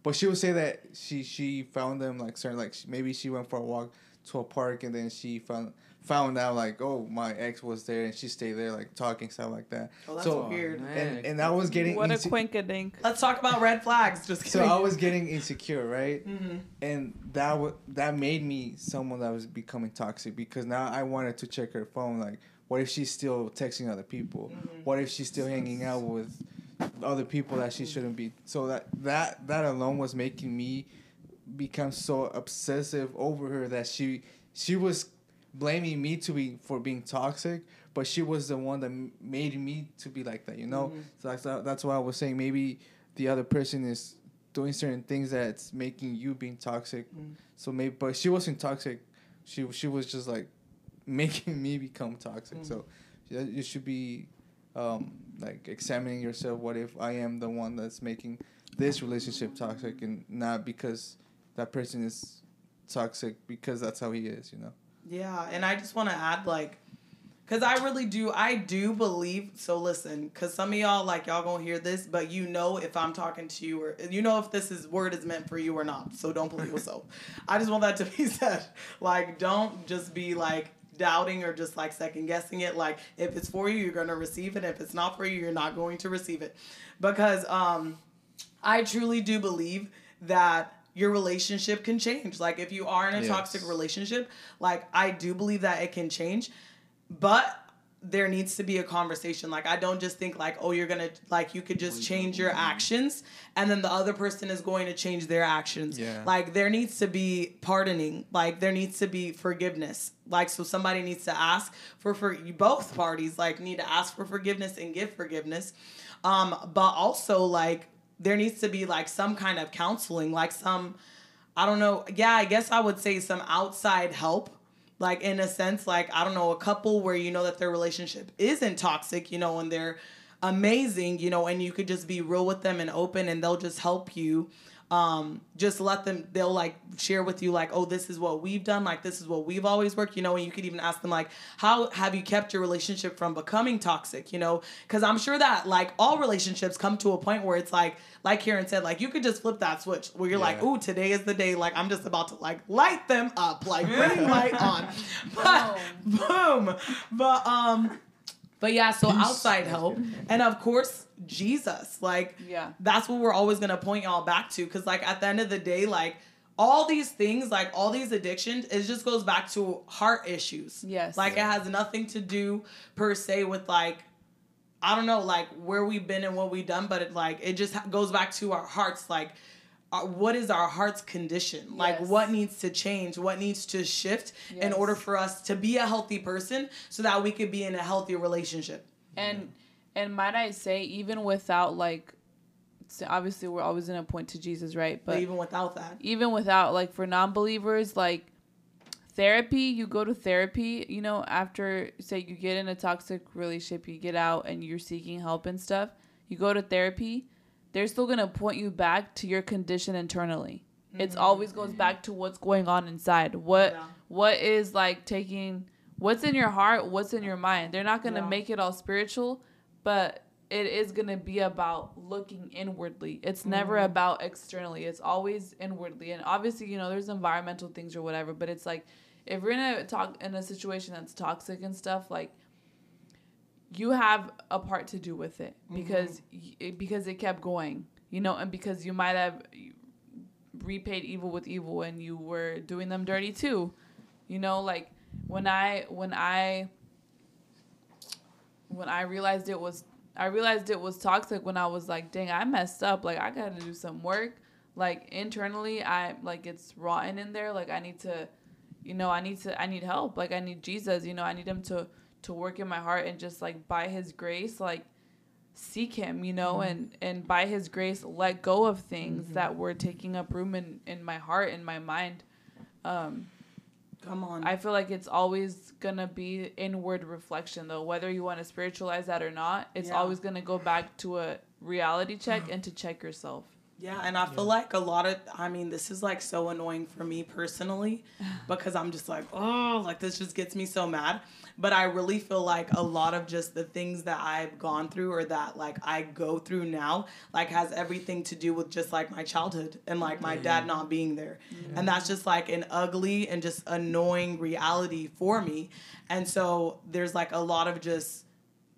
but she would say that she she found them like certain like maybe she went for a walk to a park and then she found found out like oh my ex was there and she stayed there like talking stuff like that. Oh, that's so weird. and and I was getting What a inse- quinkadink. Let's talk about red flags. Just so. I was getting insecure, right? hmm and that w- that made me someone that was becoming toxic because now I wanted to check her phone. Like, what if she's still texting other people? What if she's still hanging out with other people that she shouldn't be? So that that that alone was making me become so obsessive over her that she she was blaming me to be for being toxic but she was the one that made me to be like that you know? Mm-hmm. So that's that's why i was saying maybe the other person is doing certain things that's making you being toxic. Mm-hmm. So maybe but she wasn't toxic. She she was just like making me become toxic. Mm-hmm. So you should be um like examining yourself what if i am the one that's making this relationship toxic and not because that person is toxic because that's how he is you know Yeah, and I just want to add like, cause I really do, I do believe. So listen, cause some of y'all like y'all gonna hear this, but you know if I'm talking to you or you know if this is word is meant for you or not. So don't believe yourself. I just want that to be said. Like, don't just be like doubting or just like second guessing it. Like, if it's for you, you're gonna receive it. If it's not for you, you're not going to receive it, because um, I truly do believe that your relationship can change. Like if you are in a Yes. toxic relationship, like I do believe that it can change, but there needs to be a conversation. Like I don't just think like oh you're to like you could just change your actions and then the other person is going to change their actions. Yeah. Like there needs to be pardoning. Like there needs to be forgiveness. Like so somebody needs to ask for for both parties like need to ask for forgiveness and give forgiveness. Um but also like there needs to be like some kind of counseling, like some, I don't know, yeah, I guess I would say some outside help. Like in a sense, like I don't know, a couple where you know that their relationship isn't toxic, you know, and they're amazing, you know, and you could just be real with them and open and they'll just help you. Um, just let them they'll like share with you like, oh, this is what we've done, like this is what we've always worked, you know, and you could even ask them like, how have you kept your relationship from becoming toxic, you know? Cause I'm sure that like all relationships come to a point where it's like, like Karen said, like you could just flip that switch where you're like, Yeah. ooh, today is the day, like I'm just about to like light them up, like green light on. But boom. But um but yeah, so outside help. And of course, Jesus. Like Yeah. that's what we're always gonna point y'all back to. Cause like at the end of the day, like all these things, like all these addictions, it just goes back to heart issues. Yes. Like it has nothing to do per se with like I don't know, like where we've been and what we've done, but it like it just goes back to our hearts. Like, Uh, what is our heart's condition? Like, Yes. what needs to change? What needs to shift in order for us to be a healthy person, so that we could be in a healthy relationship? and and might I say, even without like, so obviously we're always gonna point to Jesus, right? But But even without that, even without like for non-believers, like therapy, you go to therapy. You know, after say you get in a toxic relationship, you get out and you're seeking help and stuff. You go to therapy. They're still gonna point you back to your condition internally. It's always goes back to what's going on inside. What Yeah. what is like taking what's in your heart, what's in your mind. They're not gonna Yeah. make it all spiritual, but it is gonna be about looking inwardly. It's never Mm-hmm. about externally. It's always inwardly. And obviously, you know, there's environmental things or whatever, but it's like if we're in a talk in a situation that's toxic and stuff, like you have a part to do with it mm-hmm. because y- because it kept going, you know, and because you might have repaid evil with evil and you were doing them dirty too. You know, like when I when I when I realized it was I realized it was toxic when I was like, dang, I messed up. Like I gotta do some work. Like internally I like it's rotten in there. Like I need to you know, I need to I need help. Like I need Jesus, you know, I need him to to work in my heart and just like by his grace, like seek him you know and and by his grace let go of things that were taking up room in in my heart in my mind um Come on. I feel like it's always gonna be inward reflection though, whether you want to spiritualize that or not. It's Yeah. always gonna go back to a reality check and to check yourself. Yeah, and I feel like a lot of I mean, this is like so annoying for me personally because I'm just like, oh, like this just gets me so mad. But I really feel like a lot of just the things that I've gone through or that like I go through now like has everything to do with just like my childhood and like my dad not being there. And that's just like an ugly and just annoying reality for me. And so there's like a lot of just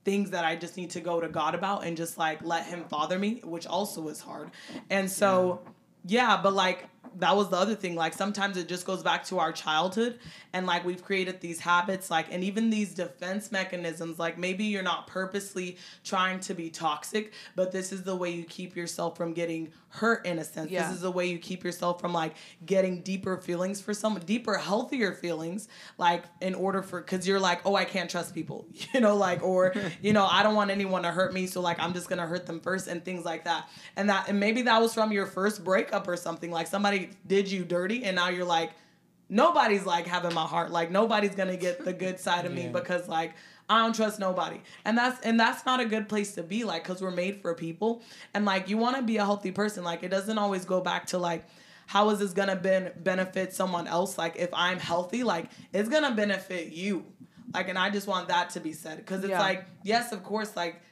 things that I just need to go to God about and just like let Him father me, which also is hard. And so, yeah, but like that was the other thing. Like sometimes it just goes back to our childhood and like we've created these habits, like, and even these defense mechanisms. Like maybe you're not purposely trying to be toxic, but this is the way you keep yourself from getting hurt in a sense. Yeah. This is the way you keep yourself from like getting deeper feelings for some deeper, healthier feelings, like in order for because you're like, oh, I can't trust people, you know, like or you know, I don't want anyone to hurt me, so like I'm just gonna hurt them first and things like that. And that and maybe that was from your first breakup or something. Like somebody did you dirty, and now you're like, nobody's like having my heart. Like nobody's gonna get the good side of me because like I don't trust nobody. And that's and that's not a good place to be like cuz we're made for people and like you want to be a healthy person. Like it doesn't always go back to like how is this going to ben- benefit someone else like if I'm healthy like it's going to benefit you. Like and I just want that to be said cuz it's Yeah. like yes, of course like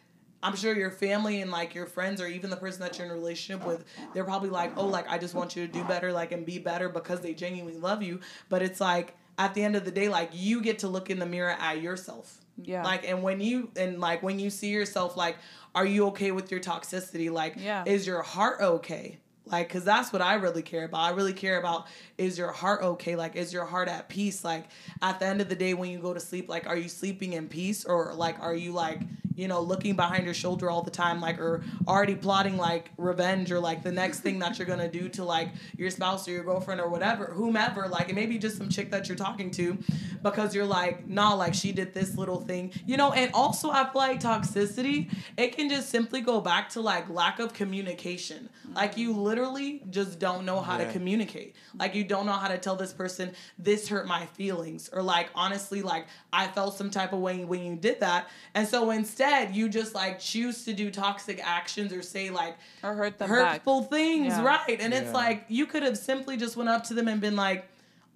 I'm sure your family and like your friends or even the person that you're in a relationship with, they're probably like, oh, like I just want you to do better, like and be better because they genuinely love you. But it's like at the end of the day, like you get to look in the mirror at yourself. Yeah. Like and when you and like when you see yourself, like, are you okay with your toxicity? Like, Yeah. is your heart okay? Like, cause that's what I really care about. I really care about is your heart okay? Like, is your heart at peace? Like, at the end of the day, when you go to sleep, like, are you sleeping in peace or like, are you like, you know, looking behind your shoulder all the time, like, or already plotting like revenge or like the next thing that you're gonna do to like your spouse or your girlfriend or whatever, whomever, like, it may be just some chick that you're talking to because you're like, nah, like she did this little thing, you know, and also I feel like toxicity, it can just simply go back to like lack of communication. Like you literally just don't know how to communicate. Like you don't know how to tell this person this hurt my feelings or like honestly like I felt some type of way when you did that. And so instead you just like choose to do toxic actions or say like Or hurt them back. hurtful things, Yeah. right? And it's like you could have simply just went up to them and been like,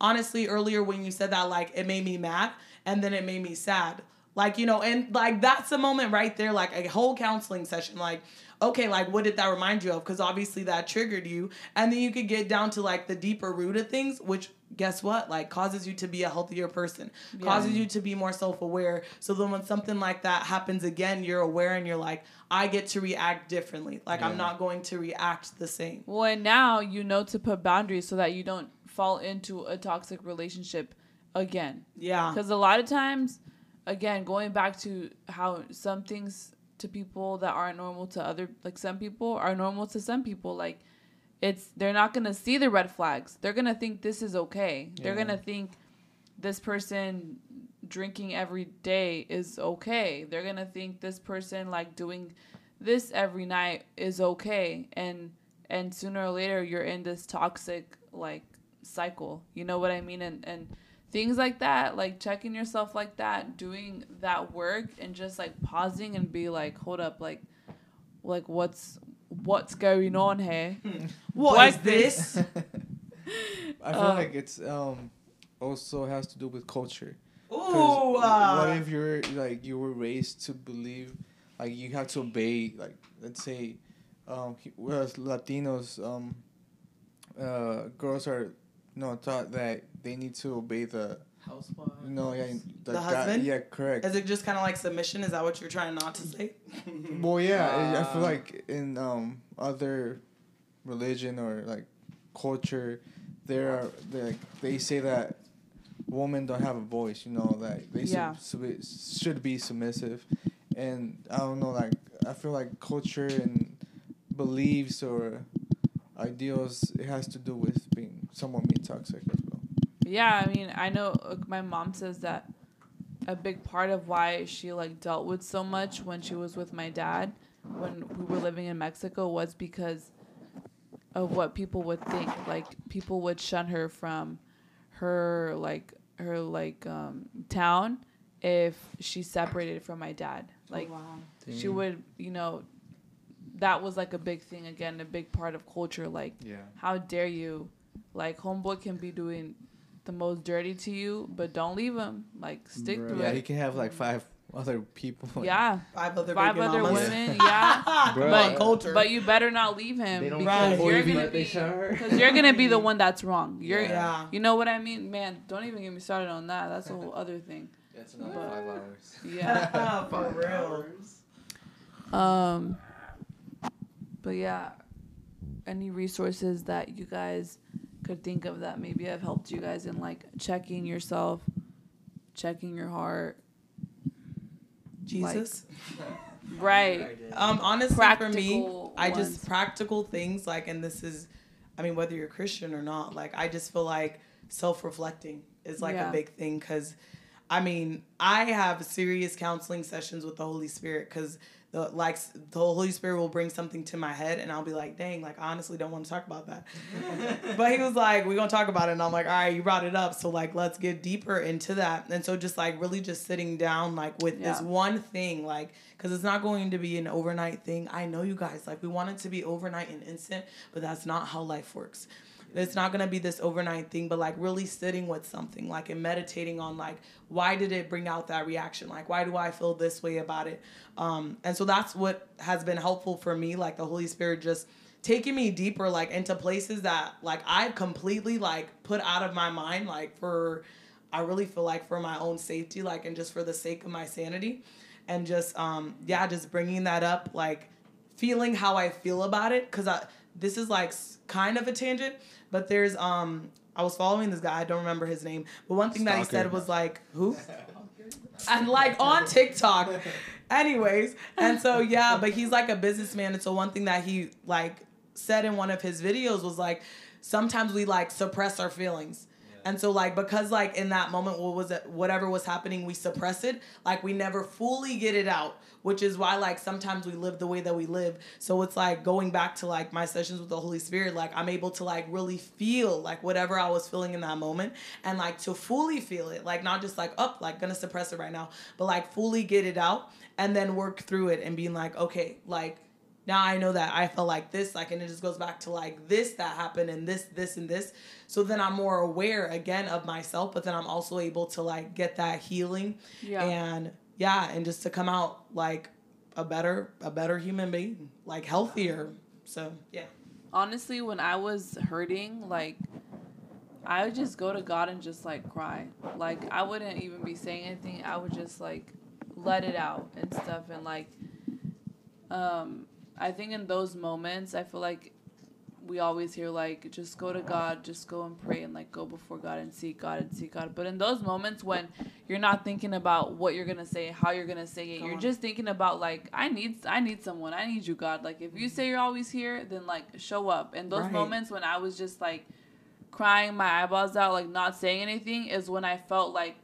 honestly, earlier when you said that, like it made me mad, and then it made me sad. Like you know, and like that's a moment right there, like a whole counseling session, like. Okay, like what did that remind you of? Because obviously that triggered you, and then you could get down to like the deeper root of things, which guess what? Like causes you to be a healthier person, causes you to be more self aware. So then when something like that happens again, you're aware and you're like, I get to react differently. Like I'm not going to react the same. Well, and now you know to put boundaries so that you don't fall into a toxic relationship again. Yeah. Because a lot of times, again, going back to how some things to people that aren't normal to other, like some people are normal to some people. Like, it's they're not gonna see the red flags. They're gonna think this is okay. They're gonna think this person drinking every day is okay. They're gonna think this person like doing this every night is okay. And and sooner or later you're in this toxic like cycle. You know what I mean? And and things like that, like checking yourself like that, doing that work and just like pausing and be like, hold up, like like what's what's going on here? What Like is this? I feel Uh, like it's um also has to do with culture. Ooh. 'Cause Uh, what if you're like you were raised to believe like you have to obey like let's say um he- whereas Latinos um uh girls are you know taught that they need to obey the housewife. you know yeah the, The guy- husband? yeah correct Is it just kind of like submission? Is that what you're trying not to say? well yeah I- I feel Uh, like in um other religion or like culture there are they like they say that women don't have a voice you know like they Yeah. sub- sub- should be submissive and i don't know like i feel like culture and beliefs or ideals it has to do with being someone be toxic as well Yeah, I mean, I know like, my mom says that a big part of why she like dealt with so much when she was with my dad when we were living in Mexico was because of what people would think. Like people would shun her from her like her like um, town if she separated from my dad. Like wow. she would, you know, that was like a big thing again, a big part of culture. Like, Yeah. how dare you? Like, homeboy can be doing the most dirty to you, but don't leave him. Like, stick Bruh. through Yeah, it. he can have like five other people. yeah, Five other five baby other mamas. women. Yeah, Come but on, but you better not leave him They don't because care you're gonna they be her. because you're gonna be the one that's wrong. You're yeah. you know what I mean, man. Don't even get me started on that. That's a whole other thing. That's another But- five hours. Yeah. For real. Um, but yeah, any resources that you guys could think of that maybe I've helped you guys in like checking yourself, checking your heart, Jesus. right? Um, honestly, for me, Practical I just practical things like, and this is, I mean, whether you're Christian or not, like, I just feel like self reflecting is like Yeah. a big thing because, I mean, I have serious counseling sessions with the Holy Spirit because the like the Holy Spirit will bring something to my head and I'll be like, dang, like I honestly don't want to talk about that. but he was like, we're gonna talk about it, and I'm like, all right, you brought it up, so like let's get deeper into that. And so just like really just sitting down like with this one thing, like because it's not going to be an overnight thing. I know you guys like we want it to be overnight and instant, but that's not how life works. It's not gonna be this overnight thing, but like really sitting with something, like and meditating on like why did it bring out that reaction? Like why do I feel this way about it? Um, and so that's what has been helpful for me, like the Holy Spirit just taking me deeper, like into places that like I've completely like put out of my mind, like for I really feel like for my own safety, like and just for the sake of my sanity, and just um yeah, just bringing that up, like feeling how I feel about it, cause I this is like kind of a tangent, but there's um I was following this guy, I don't remember his name, but one thing that he said was like who, and like on TikTok, anyways, and so yeah, but he's like a businessman, and so one thing that he like said in one of his videos was like sometimes we like suppress our feelings. And so like because like in that moment what was it whatever was happening we suppress it. Like we never fully get it out which is why like sometimes we live the way that we live. So it's like going back to like my sessions with the Holy Spirit like I'm able to like really feel like whatever I was feeling in that moment and like to fully feel it. Like not just like up like gonna suppress it right now but like fully get it out and then work through it and being like okay like now I know that I felt like this, like, and it just goes back to like this that happened and this, this, and this. So then I'm more aware again of myself, but then I'm also able to like get that healing Yeah. and yeah, and just to come out like a better, a better human being, like healthier. So yeah. Honestly, when I was hurting, like I would just go to God and just like cry. Like I wouldn't even be saying anything. I would just like let it out and stuff and like um I think in those moments I feel like we always hear like just go to God, just go and pray and like go before God and seek God and seek God. But in those moments when you're not thinking about what you're gonna say, how you're gonna say it, Come you're on. just thinking about like I need I need someone, I need you, God. Like if you say you're always here, then like show up. And those Right. moments when I was just like crying my eyeballs out, like not saying anything, is when I felt like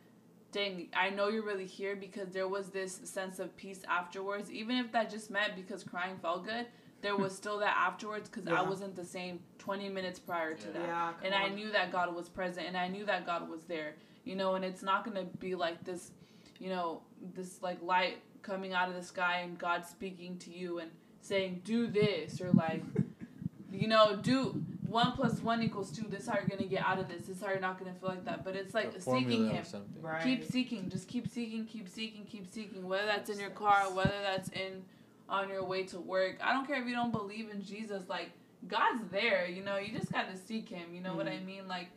dang, I know you're really here because there was this sense of peace afterwards. Even if that just meant because crying felt good, there was still that afterwards because I wasn't the same 20 minutes prior to that. Yeah, and I knew that God was present and I knew that God was there. You know, and it's not going to be like this, you know, this like light coming out of the sky and God speaking to you and saying, do this or like, you know, do one plus one equals two. This is how you're going to get out of this. This is how you're not going to feel like that. But it's like A seeking Him. Right. keep seeking just keep seeking keep seeking keep seeking whether that's in your car whether that's in on your way to work i don't care if you don't believe in jesus like god's there you know you just got to seek him you know what i mean like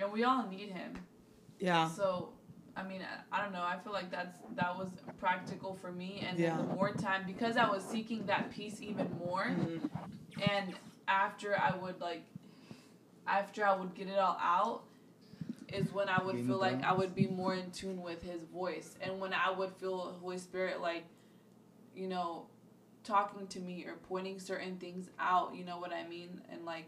and we all need him Yeah. so i mean I, I don't know i feel like that's that was practical for me and Yeah. then the more time because i was seeking that peace even more Mhm. and after I would like, after I would get it all out, is when I would Getting feel it like. I would be more in tune with His voice, and when I would feel Holy Spirit like, you know, talking to me or pointing certain things out. You know what I mean? And like.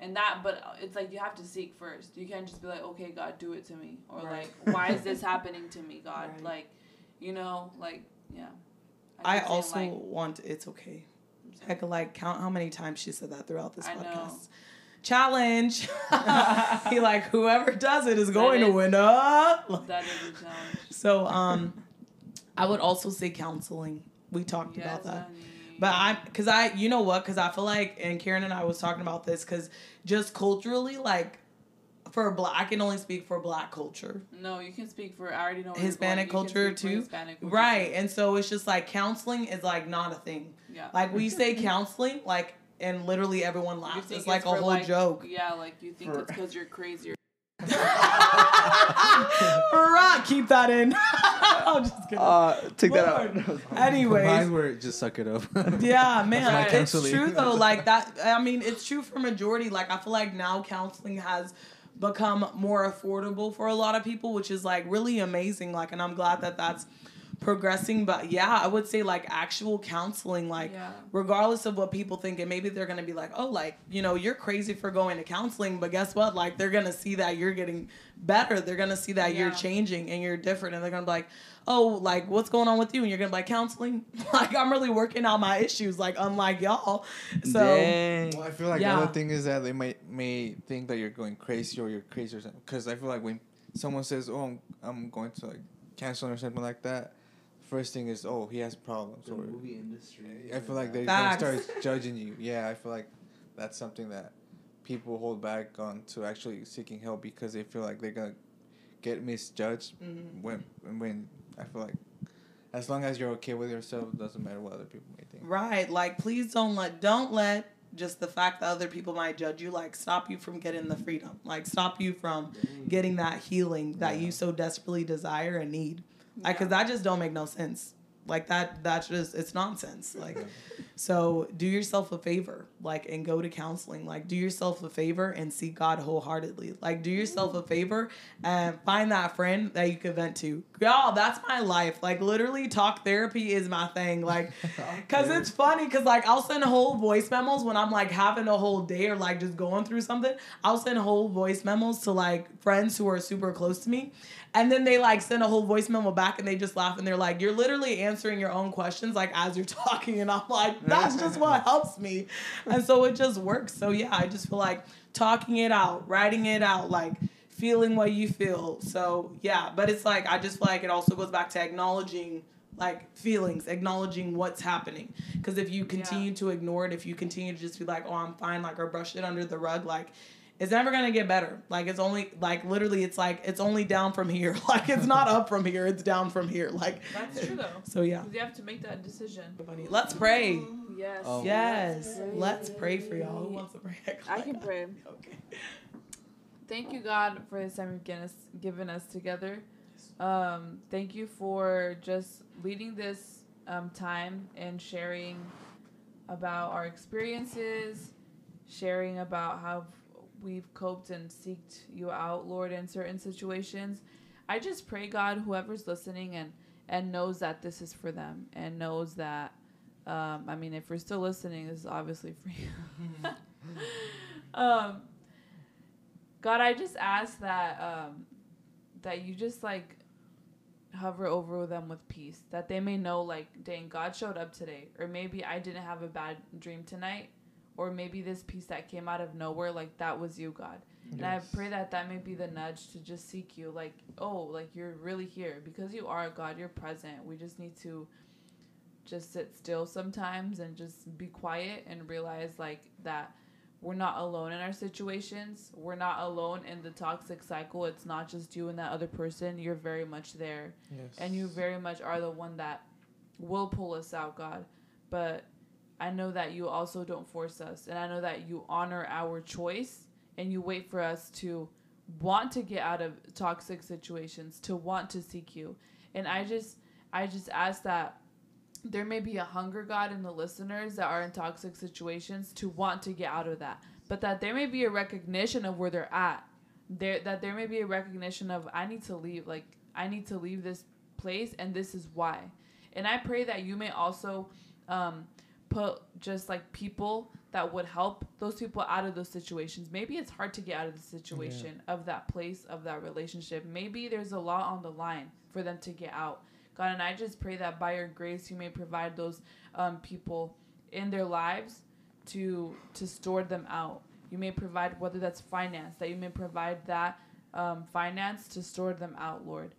And that, but it's like you have to seek first. You can't just be like, okay, God, do it to me. Or Right. like, why is this happening to me, God? Right. Like, you know, like, yeah. I keep saying, also like, want it's okay. Heck, like count how many times she said that throughout this I know. podcast. Challenge. he like whoever does it is going to is- win up. that is a challenge. So um, I would also say counseling. We talked Yes, about that. honey. But I, cause I, you know what? Cause I feel like, and Karen and I was talking about this, cause just culturally, like, for black, I can only speak for black culture, No, you can speak for. I already know Hispanic going. You can culture too, Hispanic culture right? And so it's just like counseling is like not a thing. Yeah. Like we say counseling, like, and literally everyone laughs. think It's like a whole like- joke. Yeah, like you think For- it's because you're crazy. Or, right, keep that in. I'm just kidding. Uh, take Lord. That out. Anyways. Mine were just suck it up. Yeah, man, it's true though. Like that, I mean, it's true for majority. Like I feel like now counseling has become more affordable for a lot of people, which is like really amazing. Like, and I'm glad that that's progressing. But yeah, I would say like actual counseling, like Yeah. regardless of what people think, and maybe they're gonna be like, oh, like you know, you're crazy for going to counseling, but guess what? Like they're gonna see that you're getting better. They're gonna see that you're changing and you're different, and they're gonna be like, oh, like what's going on with you? And you're gonna be like counseling. like I'm really working out my issues. Like unlike y'all. So Dang. Well, I feel like Yeah. the other thing is that they might may think that you're going crazy or you're crazy or something. Because I feel like when someone says, "Oh, I'm, I'm going to like cancel or something like that," first thing is, "Oh, he has problems." The Or industry. I feel like they're gonna start judging you. Yeah, I feel like that's something that people hold back on to actually seeking help because they feel like they're gonna get misjudged Mhm. when when I feel like as long as you're okay with yourself, it doesn't matter what other people may think. Right. Like, please don't let don't let just the fact that other people might judge you like stop you from getting the freedom. Like stop you from getting that healing that Yeah. you so desperately desire and need. Like, cause Yeah. that just don't make no sense. Like that that's just it's nonsense. Like so do yourself a favor, like and go to counseling. Like do yourself a favor and seek God wholeheartedly. Like do yourself a favor and find that friend that you can vent to. Y'all, that's my life. Like literally talk therapy is my thing. Like cause it's funny cause like I'll send whole voice memos when I'm like having a whole day or like just going through something. I'll send whole voice memos to like friends who are super close to me. And then they like send a whole voice memo back and they just laugh and they're like, You're literally answering your own questions like as you're talking. And I'm like, That's just what helps me. And so it just works. So yeah, I just feel like talking it out, writing it out, like feeling what you feel. So yeah, but it's like I just feel like it also goes back to acknowledging like feelings, acknowledging what's happening. Because if you continue to ignore it, if you continue to just be like, oh, I'm fine, like, or brush it under the rug, like, it's never gonna get better. Like, it's only, like, literally, it's like, it's only down from here. Like, it's not up from here, it's down from here. Like, That's true though. So, yeah. you have to make that decision. Let's pray. Mm-hmm. Yes. Um, Yes. Let's pray for y'all. Who wants to pray? I can pray. Okay. Thank you, God, for this time you've given us, given us together. Um, thank you for just leading this um, time and sharing about our experiences, sharing about how we've coped and seeked you out, Lord, in certain situations. I just pray, God, whoever's listening and and knows that this is for them and knows that. Um, I mean, if you're still listening, this is obviously for you. um, God, I just ask that um, that you just like hover over them with peace, that they may know like, dang, God showed up today, or maybe I didn't have a bad dream tonight, or maybe this peace that came out of nowhere, like that was you, God. And I pray that that may be the nudge to just seek you, like, oh, like you're really here because you are God, you're present. We just need to just sit still sometimes and just be quiet and realize like that we're not alone in our situations. We're not alone in the toxic cycle. It's not just you and that other person. You're very much there. Yes. And you very much are the one that will pull us out, God. But I know that you also don't force us. And I know that you honor our choice and you wait for us to want to get out of toxic situations, to want to seek you. And I just I just ask that there may be a hunger god in the listeners that are in toxic situations to want to get out of that. But that there may be a recognition of where they're at. There that there may be a recognition of i need to leave like i need to leave this place and this is why. And i pray that you may also um, put just like people that would help those people out of those situations. Maybe it's hard to get out of the situation of that place of that relationship. Maybe there's a lot on the line for them to get out God, and I just pray that by your grace, you may provide those um, people in their lives to to store them out. You may provide whether that's finance, that you may provide that um, finance to store them out, Lord.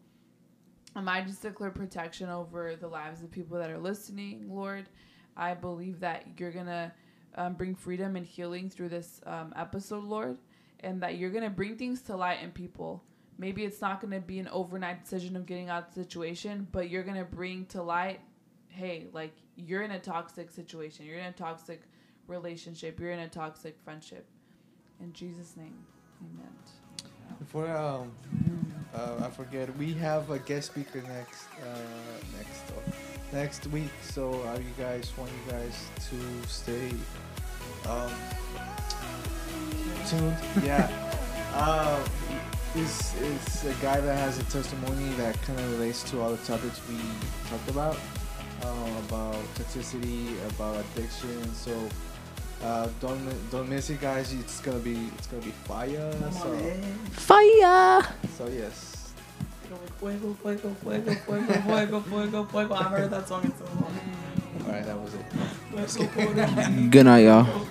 Um, I just declare protection over the lives of people that are listening, Lord. I believe that you're gonna um, bring freedom and healing through this um, episode, Lord, and that you're gonna bring things to light in people. Maybe it's not gonna be an overnight decision of getting out of the situation, but you're gonna bring to light, hey, like you're in a toxic situation, you're in a toxic relationship, you're in a toxic friendship. In Jesus' name, Amen. Before um, uh, I forget, we have a guest speaker next uh, next uh, next week. So uh, you guys want you guys to stay um, tuned. Yeah. this is a guy that has a testimony that kind of relates to all the topics we talked about, uh, about toxicity, about addiction. So uh, don't don't miss it, guys. It's gonna be it's gonna be fire. Come So on, man. Fire! so yes. Fuego, fuego, fuego, fuego, fuego, fuego, fuego. I haven't heard that song in so long. All right, that was it. Fuego, fuego. Good night, y'all.